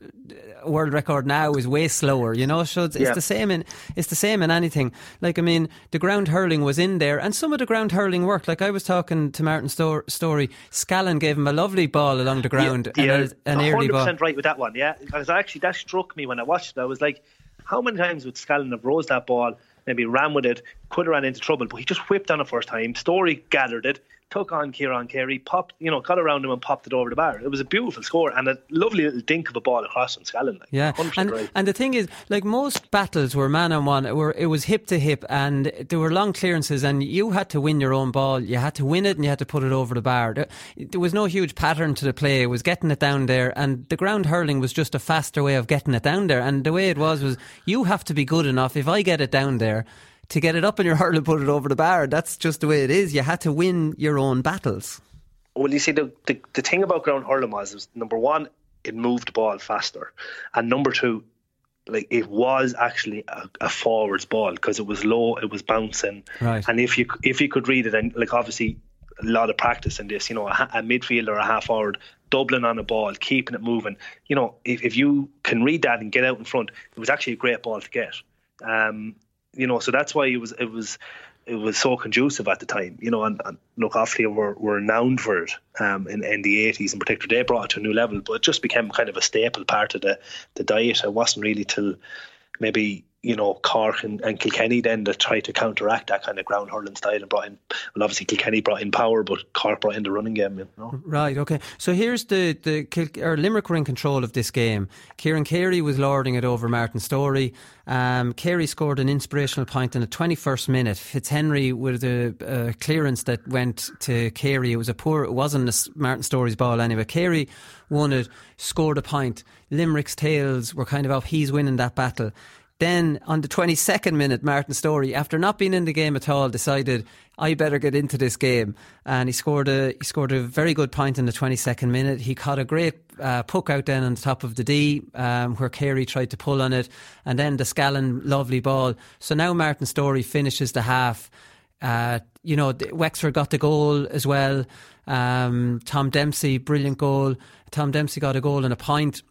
World record now is way slower, you know. So it's, it's the same in it's the same in anything. Like I mean, the ground hurling was in there, and some of the ground hurling worked. Like I was talking to Martin Stor- Storey, Scallan gave him a lovely ball along the ground, and yeah, a- an early ball. 100% right with that one. Yeah, because actually that struck me when I watched it. I was like, how many times would Scallan have rose that ball, maybe ran with it, could have ran into trouble, but he just whipped on it first time. Storey gathered it, took on Kieran Carey, popped, you know, got around him and popped it over the bar. It was a beautiful score and a lovely little dink of a ball across from Scallan. Like, Yeah, 100% and right. and the thing is, like most battles were man on one, were it was hip to hip, and there were long clearances, and you had to win your own ball. You had to win it, and you had to put it over the bar. There, there was no huge pattern to the play. It was getting it down there, and the ground hurling was just a faster way of getting it down there. And the way it was was, you have to be good enough. If I get it down there. To get it up in your hurl and put it over the bar, that's just the way it is. You had to win your own battles. Well, you see, the, the, the thing about ground hurling was, was number one, it moved the ball faster, and number two, like it was actually a, a forwards ball because it was low, it was bouncing, Right. and if you if you could read it, and like obviously a lot of practice in this, you know, a, a midfielder, or a half forward, doubling on a ball, keeping it moving, you know, if if you can read that and get out in front, it was actually a great ball to get. Um, you know, so that's why it was it was it was so conducive at the time, you know, and, and look, Offaly were, were renowned for it um, in, in the 80s in particular. They brought it to a new level, but it just became kind of a staple part of the, the diet. It wasn't really till maybe, you know, Cork and, and Kilkenny then that try to counteract that kind of ground hurling style and brought in, well, obviously Kilkenny brought in power, but Cork brought in the running game, you know. Right. Okay. So here's the the Kil- or Limerick were in control of this game. Kieran Carey was lording it over Martin Storey. Um, Carey scored an inspirational point in the 21st minute. Fitzhenry with a, a clearance that went to Carey. It was a poor. It wasn't Martin Storey's ball anyway. Carey won it, scored a point. Limerick's tails were kind of off. He's winning that battle. Then on the 22nd minute, Martin Storey, after not being in the game at all, decided I better get into this game, and he scored a he scored a very good point in the 22nd minute. He caught a great uh, puck out then on the top of the D, um, where Carey tried to pull on it, and then the Scallan lovely ball. So now Martin Storey finishes the half. Uh, you know, Wexford got the goal as well. Um, Tom Dempsey, brilliant goal. Tom Dempsey got a goal and a point.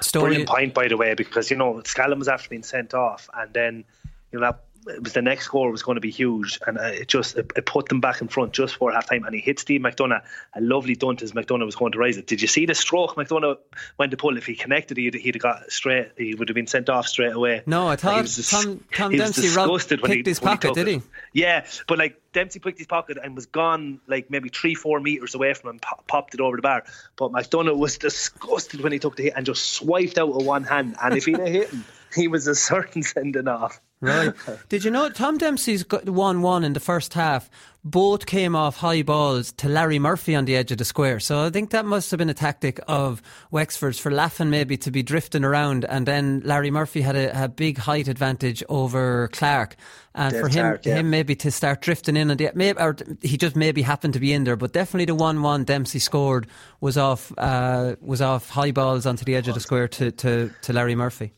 Storey. Brilliant point, by the way, because you know Scallan was after being sent off, and then you know that it was the next score was going to be huge, and uh, it just it, it put them back in front just for half time. And he hit Steve McDonagh a lovely dunt as McDonagh was going to raise it. Did you see the stroke McDonagh went to pull? If he connected, he'd, he'd have got straight. He would have been sent off straight away. No, I thought just, Tom, Tom Dempsey disgusted picked he, picked his pocket, he did he? Yeah, but like Dempsey picked his pocket and was gone like maybe three, four meters away from him, popped it over the bar. But McDonagh was disgusted when he took the hit and just swiped out with one hand. And if he'd have hit him, he was a certain sending off. Right. Did you know Tom Dempsey's got 1 1 in the first half? Both came off high balls to Larry Murphy on the edge of the square. So I think that must have been a tactic of Wexford's for Laffan maybe to be drifting around. And then Larry Murphy had a, a big height advantage over Clarke. And Dave for him, Clarke, yeah. him maybe to start drifting in, and maybe or he just maybe happened to be in there, but definitely the one-one Dempsey scored was off uh, was off high balls onto the edge of the square to, to, to Larry Murphy.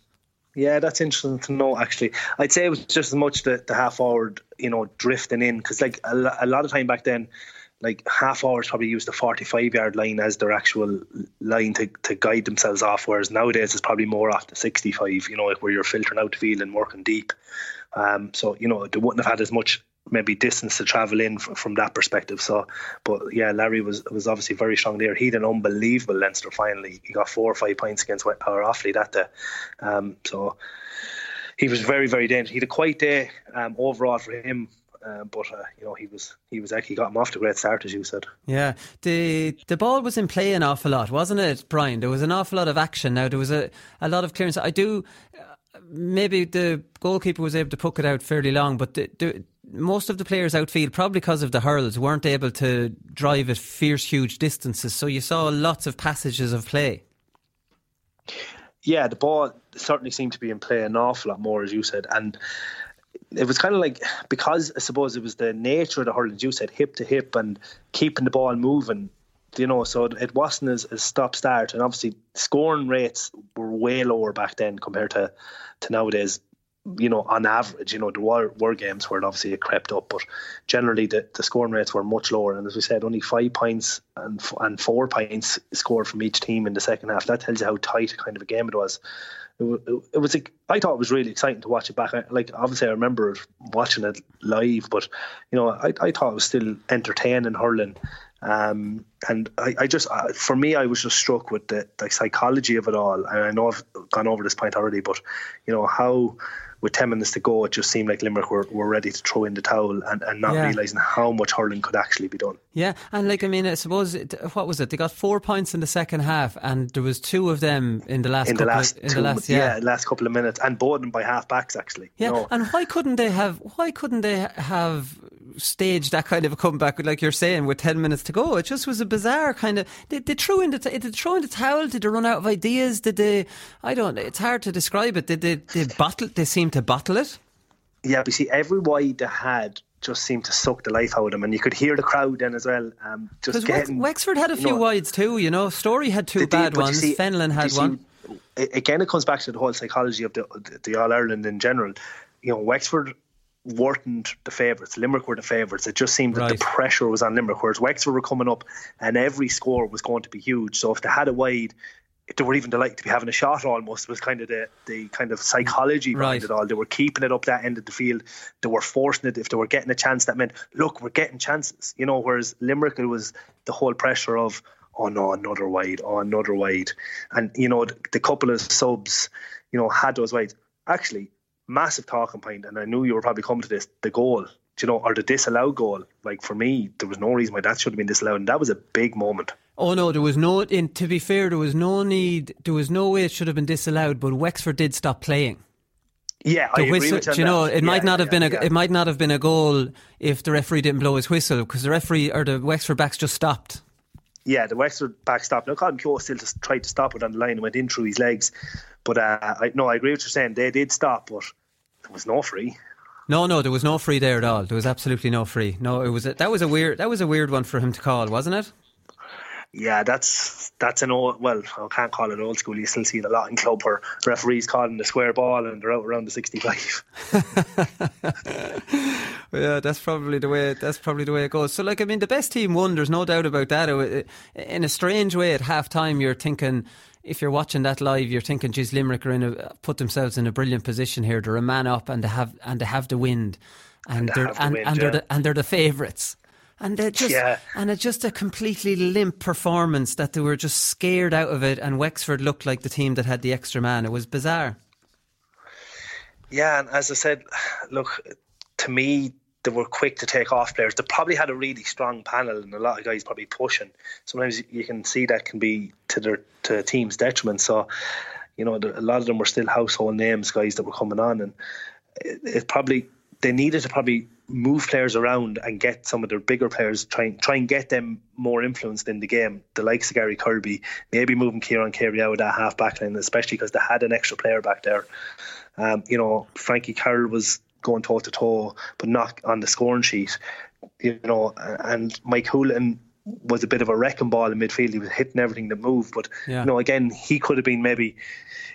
Yeah, that's interesting to know. Actually, I'd say it was just as much the, the half forward, you know, drifting in because like a, a, lot of time back then, like half hours probably used the forty-five yard line as their actual line to, to guide themselves off. Whereas nowadays it's probably more off the sixty-five. You know, like where you're filtering out the field and working deep. Um, so you know they wouldn't have had as much maybe distance to travel in from, from that perspective. So, but yeah, Larry was was obviously very strong there. He had an unbelievable Leinster finally. He got four or five points against Power Offaly that day. Um, so he was very very dangerous. He had a quiet day um, overall for him. Um, but uh, you know he was he was actually got him off to a great start as you said. Yeah, the the ball was in play an awful lot, wasn't it, Brian? There was an awful lot of action. Now there was a, a lot of clearance. I do maybe the goalkeeper was able to poke it out fairly long, but the, the, most of the players outfield, probably because of the hurls, weren't able to drive at fierce, huge distances. So you saw lots of passages of play. Yeah, the ball certainly seemed to be in play an awful lot more, as you said, and it was kind of like because I suppose it was the nature of the hurling, as you said, hip to hip and keeping the ball moving you know, so it wasn't as, as stop start, and obviously scoring rates were way lower back then compared to to nowadays. You know, on average, you know, there were, were games where it obviously it crept up, but generally the, the scoring rates were much lower. And as we said, only five points and and four points scored from each team in the second half. That tells you how tight a kind of a game it was. It, it, was, I thought it was really exciting to watch it back. Like obviously, I remember watching it live, but you know, I, I thought it was still entertaining hurling. Um, and I, I just, uh, for me, I was just struck with the, the psychology of it all. And I know I've gone over this point already, but you know how with 10 minutes to go, it just seemed like Limerick were, were ready to throw in the towel and, and not yeah. realising how much hurling could actually be done. Yeah, and like, I mean, I suppose, it, what was it? They got four points in the second half, and there was two of them in the last in the last, of, in two, the last, yeah. yeah. last couple of minutes, and both of them by half backs, actually. Yeah, know? and why couldn't they have, why couldn't they have stage that kind of a comeback, like you're saying, with 10 minutes to go. It just was a bizarre kind of. They, they threw in the, did they throw in the towel? Did they run out of ideas? Did they, I don't it's hard to describe it. Did they, they bottle, they seem to bottle it? Yeah, but see, every wide they had just seemed to suck the life out of them, and you could hear the crowd then as well. Um, just getting, Wexford had a few know, wides too, you know. Storey had two bad did, ones. See, Fenlon had one. See, again, it comes back to the whole psychology of the the All Ireland in general. You know, Wexford weren't the favourites. Limerick were the favourites. It just seemed that the pressure was on Limerick, whereas Wexford were coming up and every score was going to be huge. So if they had a wide, if they were even delighted to be having a shot almost it was kind of the, the kind of psychology behind right. it all. They were keeping it up that end of the field. They were forcing it. If they were getting a chance, that meant, look, we're getting chances. You know, whereas Limerick, it was the whole pressure of, oh no, another wide, oh, another wide. And, you know, the, the couple of subs, you know, had those wides. Actually, massive talking point, and I knew you were probably coming to this. The goal, you know, or the disallowed goal. Like for me, there was no reason why that should have been disallowed, and that was a big moment. Oh no, there was no. In, to be fair, there was no need. There was no way it should have been disallowed. But Wexford did stop playing. Yeah, the I whistle, agree you know, it yeah, might not have been a yeah. it might not have been a goal if the referee didn't blow his whistle because the referee or the Wexford backs just stopped. Yeah, the Wexford back stopped. Now Colm Kehoe still just tried to stop it on the line and went in through his legs, but uh, I, no, I agree with what you're saying. They did stop, but there was no free. No, no, there was no free there at all. There was absolutely no free. No, it was a, that was a weird that was a weird one for him to call, wasn't it? Yeah, that's that's an old. Well, I can't call it old school. You still see it a lot in club where referees calling the square ball and they're out around the sixty-five. yeah, that's probably the way. That's probably the way it goes. So, like, I mean, the best team won. There's no doubt about that. In a strange way, at half time, you're thinking if you're watching that live, you're thinking, "Geez, Limerick are in a put themselves in a brilliant position here. They're a man up, and they have and they have the wind, and, And they they're the and, wind, and they're yeah. the, and they're the favourites." And they just Yeah. and it's just a completely limp performance that they were just scared out of it. And Wexford looked like the team that had the extra man. It was bizarre. Yeah, and as I said, look, to me, they were quick to take off players. They probably had a really strong panel, and a lot of guys probably pushing. Sometimes you can see that can be to their to team's detriment. So, you know, a lot of them were still household names, guys that were coming on, and it, it probably they needed to probably move players around and get some of their bigger players try and try and get them more influenced in the game. The likes of Gary Kirby, maybe moving Kieran Carey out of that half back line, especially because they had an extra player back there. Um, you know, Frankie Carroll was going toe to toe, but not on the scoring sheet. You know, and Mike Houlihan was a bit of a wrecking ball in midfield. He was hitting everything that moved, but Yeah. you know, again, he could have been maybe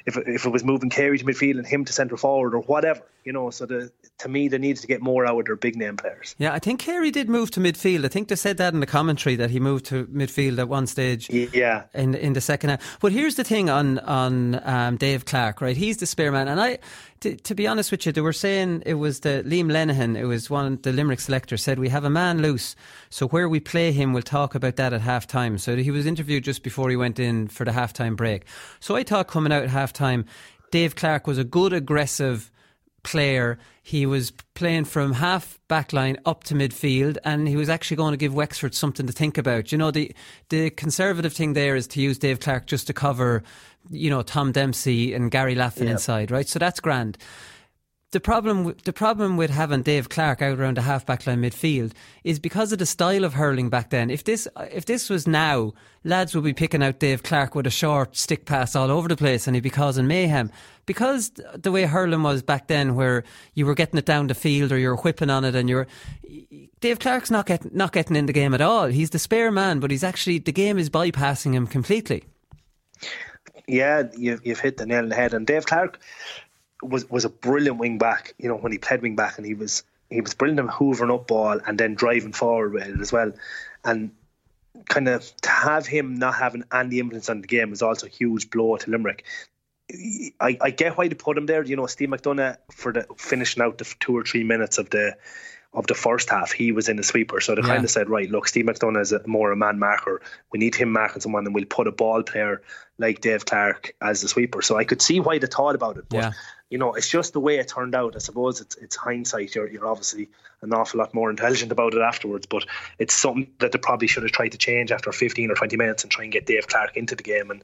if it- if it was moving Carey to midfield and him to centre forward or whatever. You know, so the to me they needed to get more out of their big name players. Yeah, I think Carey did move to midfield. I think they said that in the commentary that he moved to midfield at one stage. Yeah. In in the second half. But here's the thing on on um, Dave Clarke, right? He's the spare man, and I. To, to be honest with you, they were saying it was the Liam Lenihan. It was one the Limerick selector said we have a man loose, so where we play him, we'll talk about that at half time. So he was interviewed just before he went in for the half time break. So I thought coming out at half time, Dave Clarke was a good aggressive player. He was playing from half back line up to midfield, and he was actually going to give Wexford something to think about. You know, the the conservative thing there is to use Dave Clarke just to cover, you know, Tom Dempsey and Gary Laffan inside, right? So that's grand. The problem, the problem with having Dave Clarke out around the half back line midfield is because of the style of hurling back then. If this, if this was now, lads would be picking out Dave Clarke with a short stick pass all over the place, and he'd be causing mayhem. Because the way hurling was back then, where you were getting it down the field or you were whipping on it, and you're Dave Clarke's not getting not getting in the game at all. He's the spare man, but he's actually the game is bypassing him completely. Yeah, you've, you've hit the nail on the head. And Dave Clarke was was a brilliant wing back. You know, when he played wing back, and he was he was brilliant at hoovering up ball and then driving forward with it as well. And kind of to have him not having any influence on the game was also a huge blow to Limerick. I, I get why they put him there. You know, Steve McDonagh for the finishing out the two or three minutes of the of the first half, he was in the sweeper. So they Yeah. kind of said, right, look, Steve McDonagh is a, more a man marker. We need him marking someone, and we'll put a ball player like Dave Clarke as the sweeper. So I could see why they thought about it, but Yeah. You know, it's just the way it turned out. I suppose it's it's hindsight. You're you're obviously an awful lot more intelligent about it afterwards, but it's something that they probably should have tried to change after 15 or 20 minutes and try and get Dave Clarke into the game. And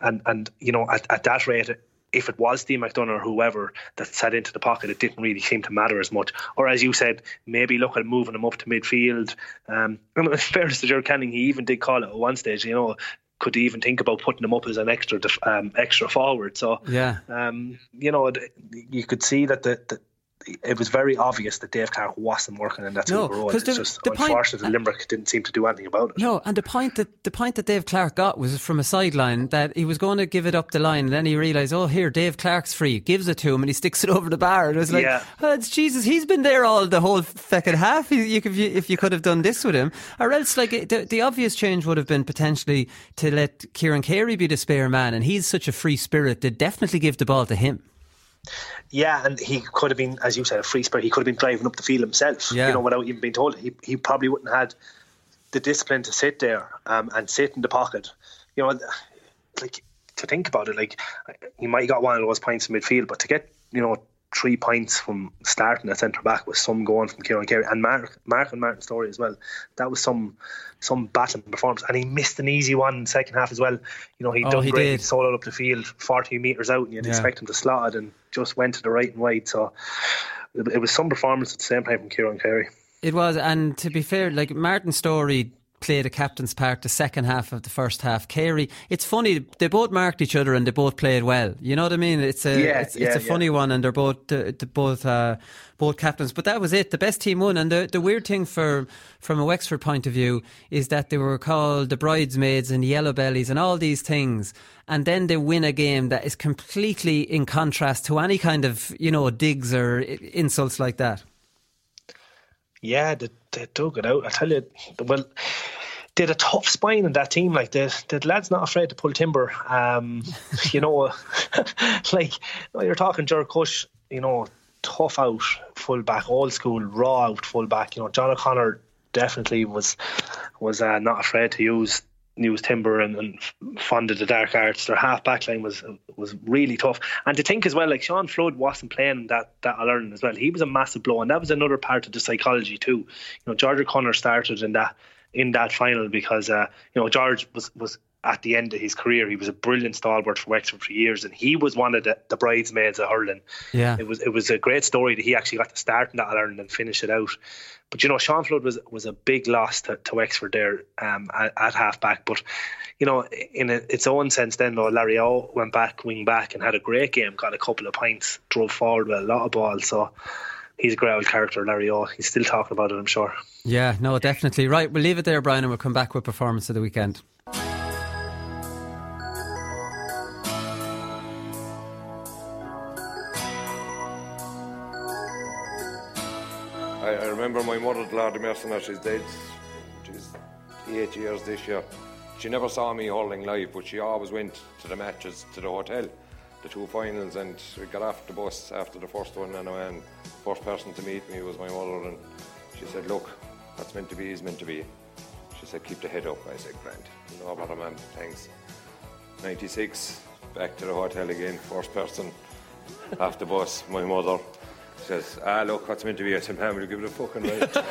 and and you know, at, at that rate, if it was Steve McDonagh or whoever that sat into the pocket, it didn't really seem to matter as much. Or as you said, maybe look at moving him up to midfield. Um, and in fairness to Gerard Canning, he even did call it at one stage. You know, could even think about putting him up as an extra def- um, extra forward? So Yeah. um, you know, you could see that the, the it was very obvious that Dave Clarke wasn't working in that No, role. It's the- just the point- unfortunate that Limerick didn't seem to do anything about it. No, and the point that the point that Dave Clarke got was from a sideline that he was going to give it up the line, and then he realised, oh, here Dave Clarke's free, gives it to him, and he sticks it over the bar. And it was like, Yeah. oh, it's Jesus, he's been there all the whole second half. You, you, if, you, if you could have done this with him, or else like it- the, the obvious change would have been potentially to let Kieran Carey be the spare man, and he's such a free spirit. They'd definitely give the ball to him. Yeah, and he could have been, as you said, a free spirit. He could have been driving up the field himself, Yeah. you know, without even being told. He he probably wouldn't have had the discipline to sit there um, and sit in the pocket. You know, like to think about it, like he might have got one of those points in midfield, but to get you know three points from starting at centre back with some going from Kieran Carey and Mark Mark and Martin Storey as well. That was some some battling performance, and he missed an easy one in the second half as well. You know, he Oh, done he great. did. He soloed up the field, forty meters out, and you'd Yeah. expect him to slot it, and just went to the right and wide. So it, it was some performance at the same time from Kieran Carey. It was, and to be fair, like Martin Storey played a captain's part the second half of the first half. Carey, it's funny they both marked each other and they both played well. You know what I mean? It's a Yeah, it's, yeah, it's a yeah. funny one, and they're both the, the both uh, both captains. But that was it. The best team won, and the the weird thing for from a Wexford point of view is that they were called the bridesmaids and yellow bellies and all these things. And then they win a game that is completely in contrast to any kind of, you know, digs or insults like that. Yeah, they, they dug it out. I tell you, well, they had a tough spine in that team. Like the the lads not afraid to pull timber. Um, you know, like you're talking Ger Cushe, you know, tough out fullback, old school, raw out fullback. You know, John O'Connor definitely was was uh, not afraid to use use timber and, and funded the dark arts. Their half back line was was really tough. And to think as well, like Sean Flood wasn't playing that that Ireland as well. He was a massive blow, and that was another part of the psychology too. You know, George O'Connor started in that in that final because uh, you know George was was at the end of his career. He was a brilliant stalwart for Wexford for years, and he was one of the, the bridesmaids of hurling. Yeah, it was it was a great story that he actually got to start in that Ireland and finish it out. But you know, Sean Flood was was a big loss to, to Wexford there um, at, at half back. But you know, in a, its own sense, then though Larry O went back, wing back, and had a great game. Got a couple of points, drove forward with a lot of balls. So he's a great old character, Larry O. He's still talking about it, I'm sure. Yeah, no, definitely. Right, we'll leave it there, Brian, and we'll come back with performance of the weekend. Remember my mother, Lady Mercenaire, she's dead. She's eight years this year. She never saw me hurling live, but she always went to the matches, to the hotel, the two finals, and we got off the bus after the first one, and, and first person to meet me was my mother, and she said, look, what's meant to be is meant to be. She said, keep the head up. I said, Grant, no bother, man, thanks. 96, back to the hotel again, first person off the bus, my mother says, ah, look, what's meant to be? I said, man, will give it a fucking right?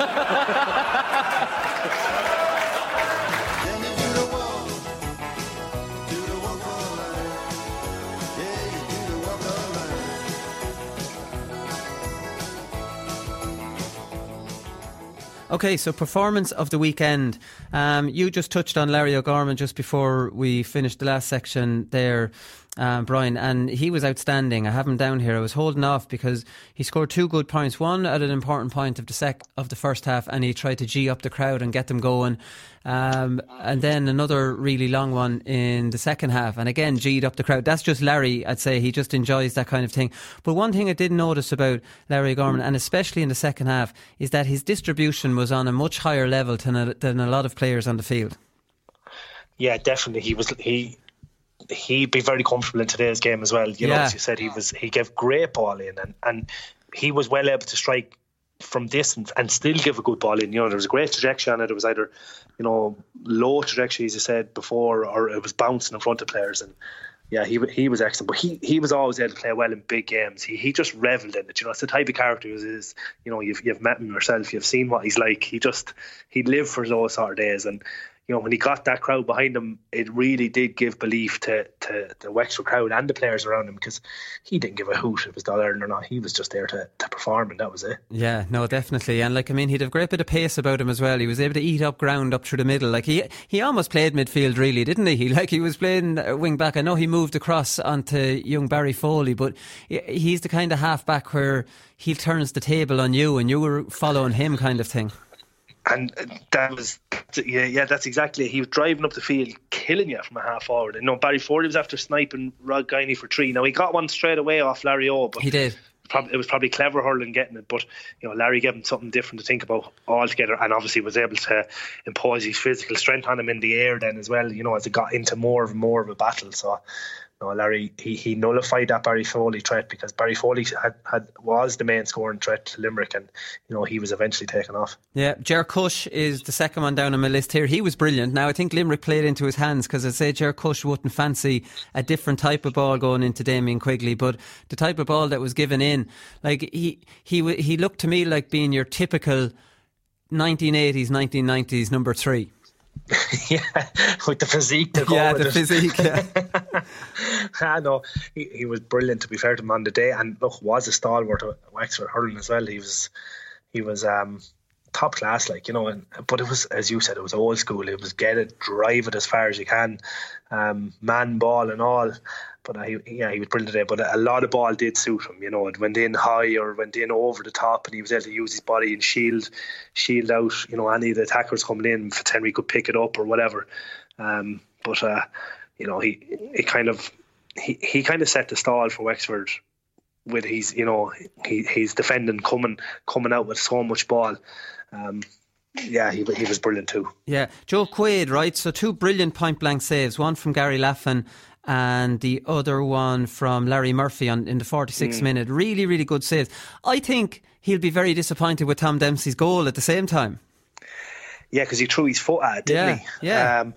Okay, so performance of the weekend. Um, you just touched on Larry O'Gorman just before we finished the last section there um, Brian, and he was outstanding. I have him down here. I was holding off because he scored two good points. One at an important point of the sec of the first half, and he tried to g up the crowd and get them going. Um, and then another really long one in the second half, and again g'd up the crowd. That's just Larry. I'd say he just enjoys that kind of thing. But one thing I did notice about Larry Gorman, and especially in the second half, is that his distribution was on a much higher level than a, than a lot of players on the field. Yeah, definitely. He was he he'd be very comfortable in today's game as well. You yeah. know, as you said, he was he gave great ball in and, and he was well able to strike from distance and still give a good ball in. You know, there was a great trajectory on it. It was either, you know, low trajectory as you said before, or it was bouncing in front of players. And yeah, he he was excellent. But he he was always able to play well in big games. He he just revelled in it. You know, it's the type of character he is. You know, you've you've met him yourself. You've seen what he's like. He just he lived for those sort of days and you know, when he got that crowd behind him, it really did give belief to, to the Wexford crowd and the players around him because he didn't give a hoot if it was Ireland or not. He was just there to, to perform, and that was it. Yeah, no, definitely. And like, I mean, he'd have a great bit of pace about him as well. He was able to eat up ground up through the middle. Like, he he almost played midfield, really, didn't he? He like he was playing uh, wing back. I know he moved across onto young Barry Foley, but he's the kind of half back where he turns the table on you and you were following him, kind of thing and that was yeah, yeah, that's exactly. It. He was driving up the field, killing you from a half forward. And you know, Barry Ford was after sniping Rod Guiney for three. Now he got one straight away off Larry O, but he did. It was probably clever hurling getting it, but you know Larry gave him something different to think about altogether, and obviously was able to impose his physical strength on him in the air then as well. You know, as it got into more of more of a battle. So no, Larry he, he nullified that Barry Foley threat because Barry Foley had, had was the main scoring threat to Limerick, and you know he was eventually taken off. Yeah, Ger Cushe is the second one down on my list here. He was brilliant. Now I think Limerick played into his hands because I say Ger Cushe wouldn't fancy a different type of ball going into Damien Quigley, but the type of ball that was given in, like he he he looked to me like being your typical 1980s 1990s number three. yeah, with the physique to go yeah, the it. physique. Yeah, I know he, he was brilliant. To be fair to him on the day, and look, was a stalwart of Wexford hurling as well. He was, he was um, top class, like you know. And but it was, as you said, it was old school. It was get it, drive it as far as you can, um, man ball and all. But I, yeah, he was brilliant today. But a lot of ball did suit him. You know, it went in high or went in over the top, and he was able to use his body and shield, shield out. You know, any of the attackers coming in, Fitzhenry could pick it up or whatever. Um, but uh, you know, he it kind of he, he kind of set the stall for Wexford with his you know he, he's defending coming coming out with so much ball. Um, yeah, he he was brilliant too. Yeah, Joe Quaid, right? So two brilliant point blank saves, one from Gary Laffan and the other one from Larry Murphy on in the 46th mm. minute. Really, really good saves. I think he'll be very disappointed with Tom Dempsey's goal at the same time. Yeah, because he threw his foot at it, didn't yeah, he? Yeah. Um,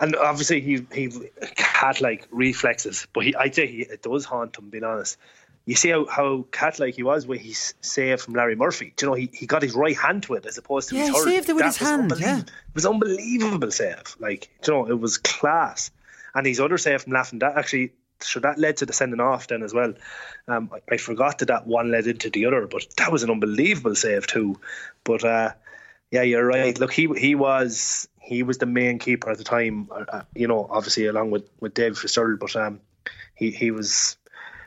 and obviously he he had like reflexes, but he I'd say he, it does haunt him. Being honest, you see how, how cat-like he was with his save from Larry Murphy. Do you know, he, he got his right hand to it as opposed to yeah, his he saved it with that his hand. Yeah, it was unbelievable save. Like, do you know, it was class. And his other save from Laffan, that actually, so that led to the sending off then as well. Um, I, I, forgot that that one led into the other, but that was an unbelievable save too. But uh, yeah, you're right. Look, he he was he was the main keeper at the time. Uh, uh you know, obviously along with with Dave Fitzgerald, but um, he he was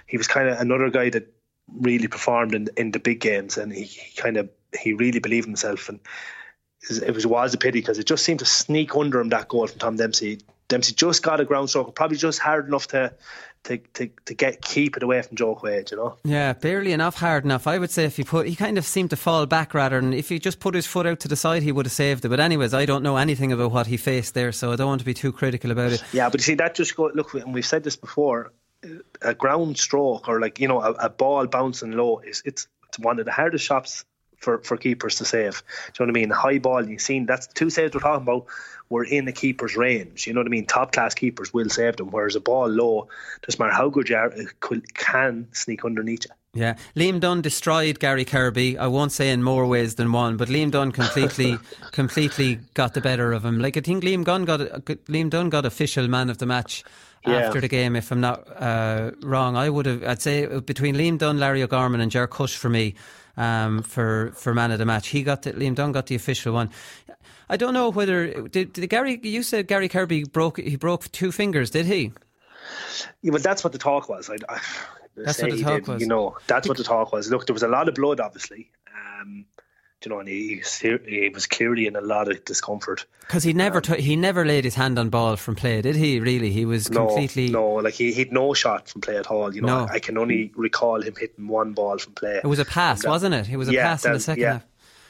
he was kind of another guy that really performed in in the big games, and he, he kind of he really believed himself, and it was was a pity because it just seemed to sneak under him that goal from Tom Dempsey. Dempsey just got a ground stroke, probably just hard enough to to, to, to get keep it away from Joe Quaid, you know. Yeah, barely enough, hard enough. I would say if he put, he kind of seemed to fall back rather than if he just put his foot out to the side, he would have saved it. But anyways, I don't know anything about what he faced there, so I don't want to be too critical about it. Yeah, but you see, that just go look, and we've said this before a ground stroke or like you know a, a ball bouncing low is it's it's one of the hardest shots for, for keepers to save. Do you know what I mean? High ball, you've seen that's two saves we're talking about were in the keeper's range. You know what I mean? Top class keepers will save them, whereas a ball low, doesn't matter how good you are, it could, can sneak underneath you. Yeah, Liam Dunne destroyed Gary Kirby. I won't say in more ways than one, but Liam Dunne completely, completely got the better of him. Like I think Liam Dunne got Liam Dunne got official man of the match yeah. after the game, if I'm not uh, wrong. I would have, I'd say between Liam Dunne, Larry O'Gorman, and Ger Cushe for me um, for for man of the match. He got the, Liam Dunne got the official one. I don't know whether did, did Gary. You said Gary Kirby broke he broke two fingers, did he? Yeah, but that's what the talk was. I, I that's what the talk did, was. You know, that's what the talk was. Look, there was a lot of blood, obviously. Um, you know, and he, he was clearly in a lot of discomfort because he never um, t- he never laid his hand on ball from play, did he? Really, he was no, completely no, like he had no shot from play at all. You know, no. I, can only recall him hitting one ball from play. It was a pass, wasn't it? It was a yeah, pass that, in the second yeah, half.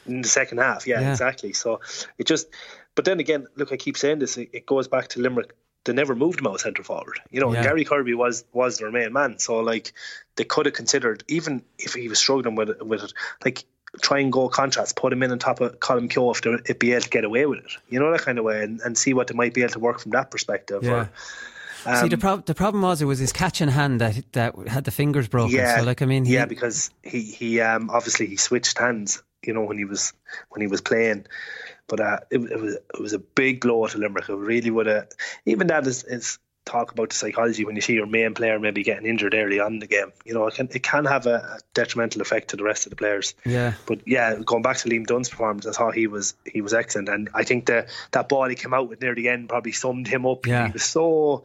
In the second half, yeah, yeah, exactly. So it just, but then again, look, I keep saying this. It, it goes back to Limerick they never moved him out centre forward. You know, yeah. Gary Kirby was was their main man. So like they could have considered even if he was struggling with it, with it, like try and go contracts, put him in on top of Colm Kehoe if they'd be able to get away with it. You know that kind of way, and, and see what they might be able to work from that perspective. Yeah. Or, um, See the, pro- the problem was it was his catching hand that that had the fingers broken. Yeah, so like I mean, he, yeah, because he he um obviously he switched hands. You know when he was when he was playing, but uh, it, it was it was a big blow to Limerick. It really would have even that is is talk about the psychology when you see your main player maybe getting injured early on in the game. You know, it can it can have a, detrimental effect to the rest of the players. Yeah. But yeah, going back to Liam Dunne's performance, I thought he was he was excellent, and I think the that ball he came out with near the end probably summed him up. Yeah. He was so.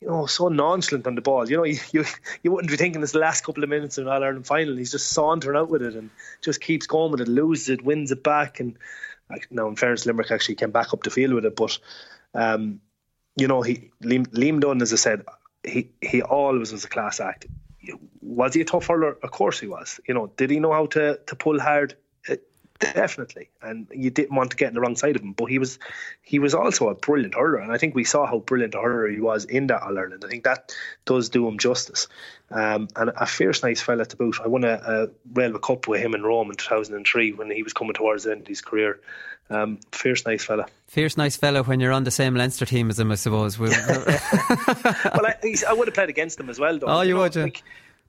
You know, so nonchalant on the ball. You know, you, you you wouldn't be thinking this last couple of minutes in All Ireland final. He's just sauntering out with it and just keeps going with it, loses it, wins it back, and now in fairness, Limerick actually came back up the field with it, but um, you know, he Liam, Liam Dunne, as I said, he he always was a class act. Was he a tough hurler? Of course he was. You know, did he know how to to pull hard? Definitely, and you didn't want to get in the wrong side of him. But he was he was also a brilliant hurler, and I think we saw how brilliant a hurler he was in that All Ireland. I think that does do him justice. Um, and a fierce, nice fella to boot. I won a, a Railway Cup with him in Rome in 2003 when he was coming towards the end of his career. Um, fierce, nice fella. Fierce, nice fella when you're on the same Leinster team as him, I suppose. well, I, I, would have played against him as well, though. Oh, you, you know, would, yeah. Like,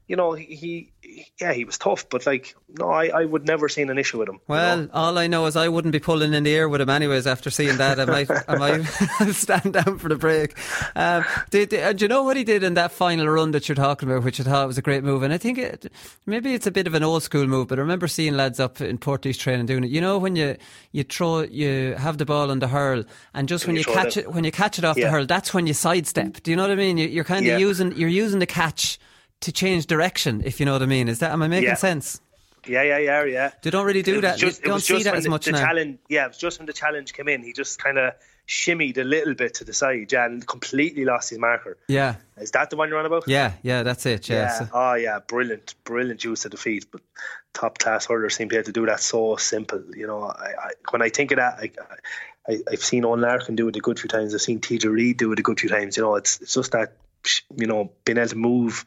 you know, he, yeah, he was tough, but like, no, I, I would never seen an issue with him. Well, you know? all I know is I wouldn't be pulling in the air with him anyways after seeing that. I might, I might stand down for the break. Um, did, did, uh, do you know what he did in that final run that you're talking about, which I thought was a great move? And I think it, maybe it's a bit of an old school move, but I remember seeing lads up in Portage training doing it. You know, when you, you throw, you have the ball on the hurl, and just when you, you catch it, when you catch it off yeah. the hurl, that's when you sidestep. Do you know what I mean? You, are kind of yeah. using, you're using the catch to change direction, if you know what I mean. Is that am I making yeah. sense? Yeah, yeah, yeah, yeah. They don't really do that. Just, don't see that as the, much the now. Challenge, yeah, it was just when the challenge came in. He just kind of shimmied a little bit to the side yeah, and completely lost his marker. Yeah. Is that the one you're on about? Yeah, yeah, that's it. Yeah. Yeah. Oh, yeah. Brilliant, brilliant use of the feet. But top class hurlers seem to be able to do that so simple. You know, I, I, when I think of that, I, I, I've seen Eoin Larkin do it a good few times. I've seen TJ Reid do it a good few times. You know, it's it's just that you know being able to move.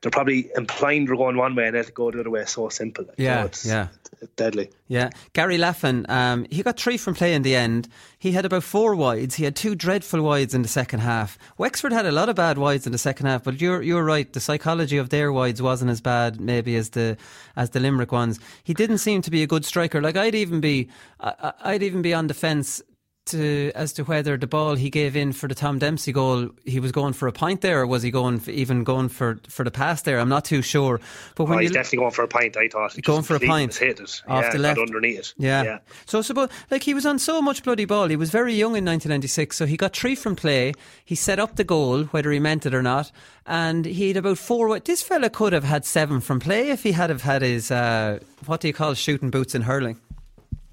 They're probably implying they're going one way and they'll go the other way. So simple. Yeah, you know, it's yeah. deadly. Yeah, Gary Laffan, um, he got three from play in the end. He had about four wides. He had two dreadful wides in the second half. Wexford had a lot of bad wides in the second half, but you're you're right. The psychology of their wides wasn't as bad maybe as the as the Limerick ones. He didn't seem to be a good striker. Like I'd even be I, I'd even be on the fence to as to whether the ball he gave in for the Tom Dempsey goal, he was going for a point there, or was he going for, even going for for the pass there? I'm not too sure. But when oh, he's definitely going for a point, I thought going for a point, hit it off yeah, the left underneath it. Yeah. yeah. So suppose like he was on so much bloody ball. He was very young in 1996, so he got three from play. He set up the goal, whether he meant it or not, and he had about four. This fella could have had seven from play if he had have had his uh, what do you call shooting boots in hurling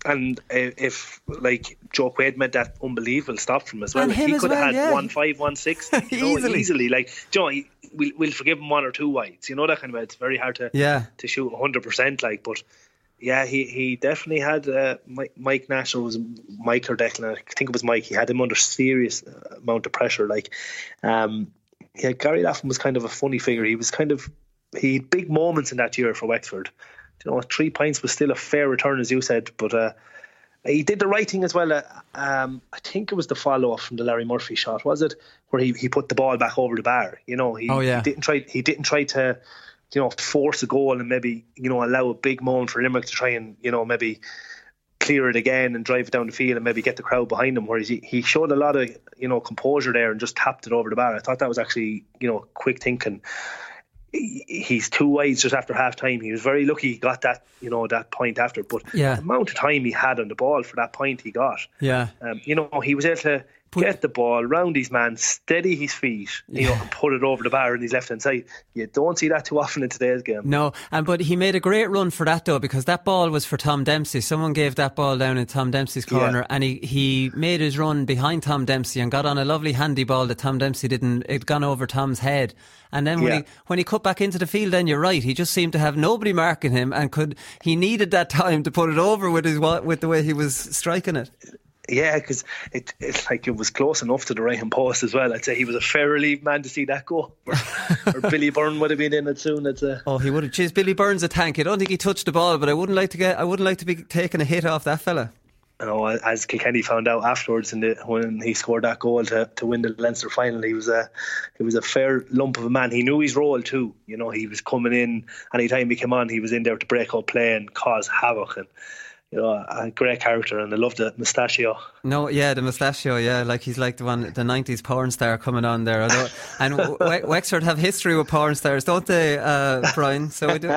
and if like Joe Quaid made that unbelievable stop from as well, he could have well, had yeah. one five, one six, you know, easily. easily. Like, Joe, you know, we'll, we'll forgive him one or two whites, you know that kind of. Way. It's very hard to yeah. to shoot hundred percent, like, but yeah, he, he definitely had uh, Mike, Mike Nash was Mike or Declan. I think it was Mike. He had him under serious uh, amount of pressure. Like, um, yeah, Gary Laffan was kind of a funny figure. He was kind of he had big moments in that year for Wexford. You know, three points was still a fair return, as you said, but. Uh, he did the right thing as well. Uh, um, I think it was the follow up from the Larry Murphy shot, was it? Where he, he put the ball back over the bar. You know, he, oh, yeah. he didn't try he didn't try to, you know, force a goal and maybe you know allow a big moment for Limerick to try and you know maybe clear it again and drive it down the field and maybe get the crowd behind him. Whereas he, he showed a lot of you know composure there and just tapped it over the bar. I thought that was actually you know quick thinking he's two wides just after half time. He was very lucky he got that, you know, that point after. But yeah. the amount of time he had on the ball for that point he got. Yeah. Um, you know, he was able to get the ball round his man, steady his feet, you know, and put it over the bar in his left hand side. You don't see that too often in today's game. No, and but he made a great run for that though because that ball was for Tom Dempsey. Someone gave that ball down in Tom Dempsey's corner, Yeah. and he, he made his run behind Tom Dempsey and got on a lovely handy ball that Tom Dempsey didn't. It gone over Tom's head. And then when Yeah. he when he cut back into the field, then you're right. He just seemed to have nobody marking him, and could he needed that time to put it over with his with the way he was striking it. Yeah, because it, it's like it was close enough to the right hand post as well. I'd say he was a fair relief man to see that go. Or, or Billy Byrne would have been in it soon. It's a, Oh, he would have. Jeez, Billy Byrne's a tank. I don't think he touched the ball, but I wouldn't like to get. I wouldn't like to be taking a hit off that fella. you know, as Kilkenny found out afterwards, in the, when he scored that goal to, to win the Leinster final, he was a he was a fair lump of a man. He knew his role too. You know, he was coming in anytime he came on, he was in there to break up play and cause havoc. And you know, a great character, and I love the mustachio. No, yeah, the mustachio, yeah, like he's like the one, the '90s porn star coming on there. And we- Wexford have history with porn stars, don't they, uh, Brian? So we do.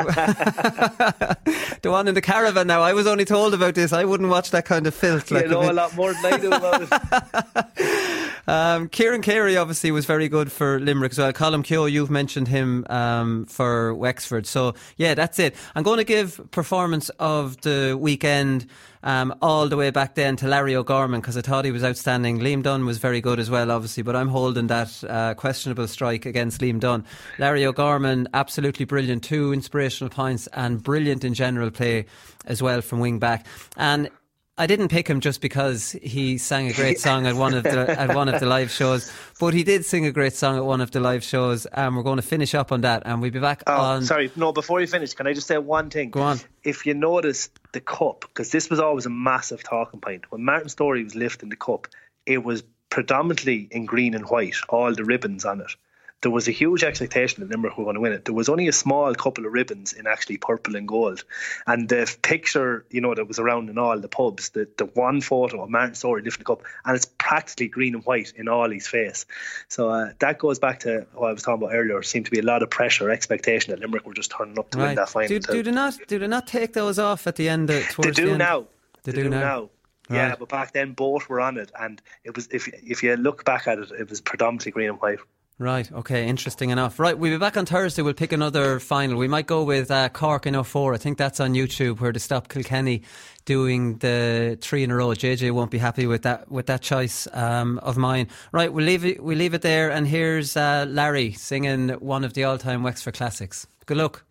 the one in the caravan now. I was only told about this. I wouldn't watch that kind of filth. You Like know if a lot more than I do about it. Um, Kieran Carey obviously was very good for Limerick as well. Colm Kehoe, you've mentioned him um, for Wexford. So, yeah, that's it. I'm going to give performance of the weekend um, all the way back then to Larry O'Gorman because I thought he was outstanding. Liam Dunne was very good as well, obviously, but I'm holding that uh, questionable strike against Liam Dunne. Larry O'Gorman, absolutely brilliant. Two inspirational points and brilliant in general play as well from wing back. And I didn't pick him just because he sang a great song at one of the at one of the live shows, but he did sing a great song at one of the live shows, and we're going to finish up on that, and we'll be back Oh, on. sorry, no. Before you finish, can I just say one thing? Go on. If you notice the cup, because this was always a massive talking point. When Martin Storey was lifting the cup, it was predominantly in green and white, all the ribbons on it. There was a huge expectation that Limerick were going to win it. There was only a small couple of ribbons in actually purple and gold. And the picture, you know, that was around in all the pubs, the, the one photo of Martin Storey lifting the cup, and it's practically green and white in all his face. So uh, that goes back to what I was talking about earlier. There seemed to be a lot of pressure, expectation that Limerick were just turning up to win that final. Do, do they not do they not take those off at the end? Of, They towards the do end? now. They, do, now. Yeah, Right. but back then both were on it, and it was if if you look back at it, it was predominantly green and white. Right, okay, interesting enough. Right, we'll be back on Thursday. We'll pick another final. We might go with uh, Cork in 04. I think that's on YouTube where they stop Kilkenny doing the three in a row. JJ won't be happy with that with that choice um, of mine. Right, we'll leave it we'll leave it there and here's uh, Larry singing one of the all time Wexford classics. Good luck.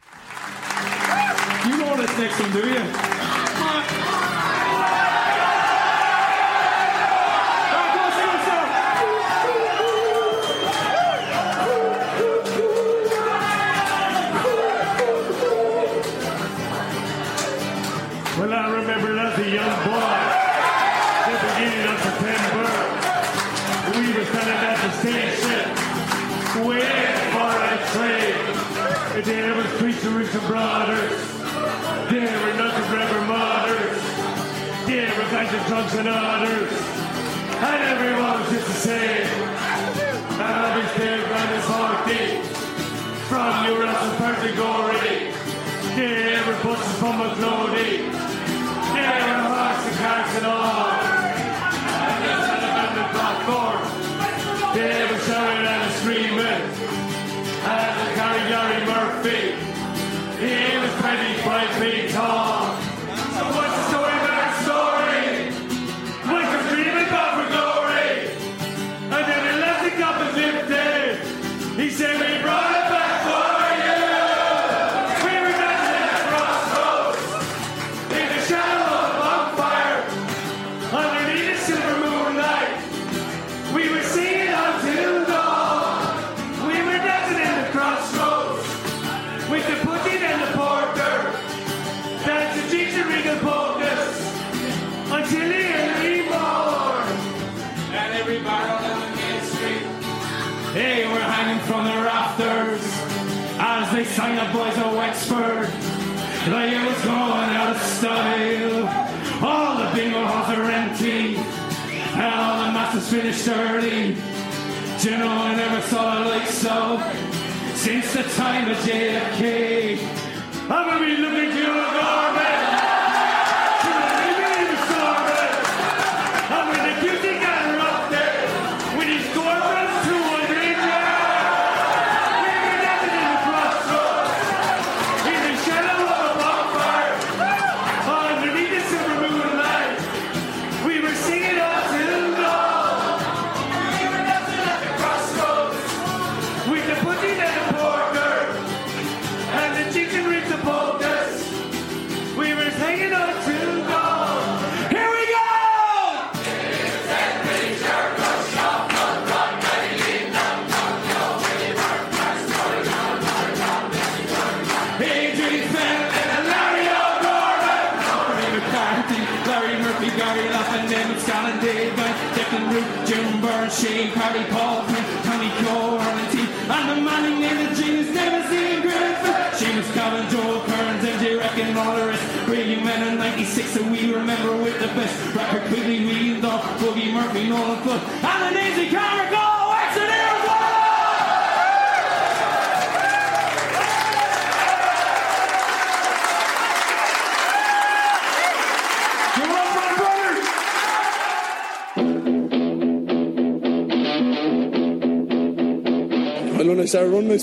You know this next one, do you?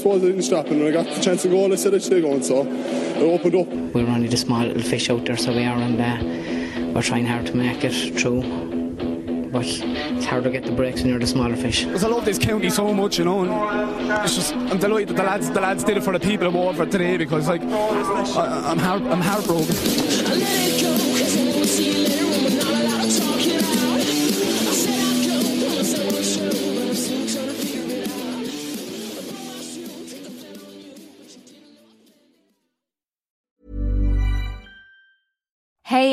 Started running, I suppose I didn't stop. And when I got the chance to go, I said I should go. So I opened up. We're only the small little fish out there, so we are, and uh, we're trying hard to make it through. But it's hard to get the breaks when you're the smaller fish. Because I love this county so much, you know. And it's just I'm delighted that the lads the lads did it for the people of Waterford today because like I, I'm heart, I'm heartbroken.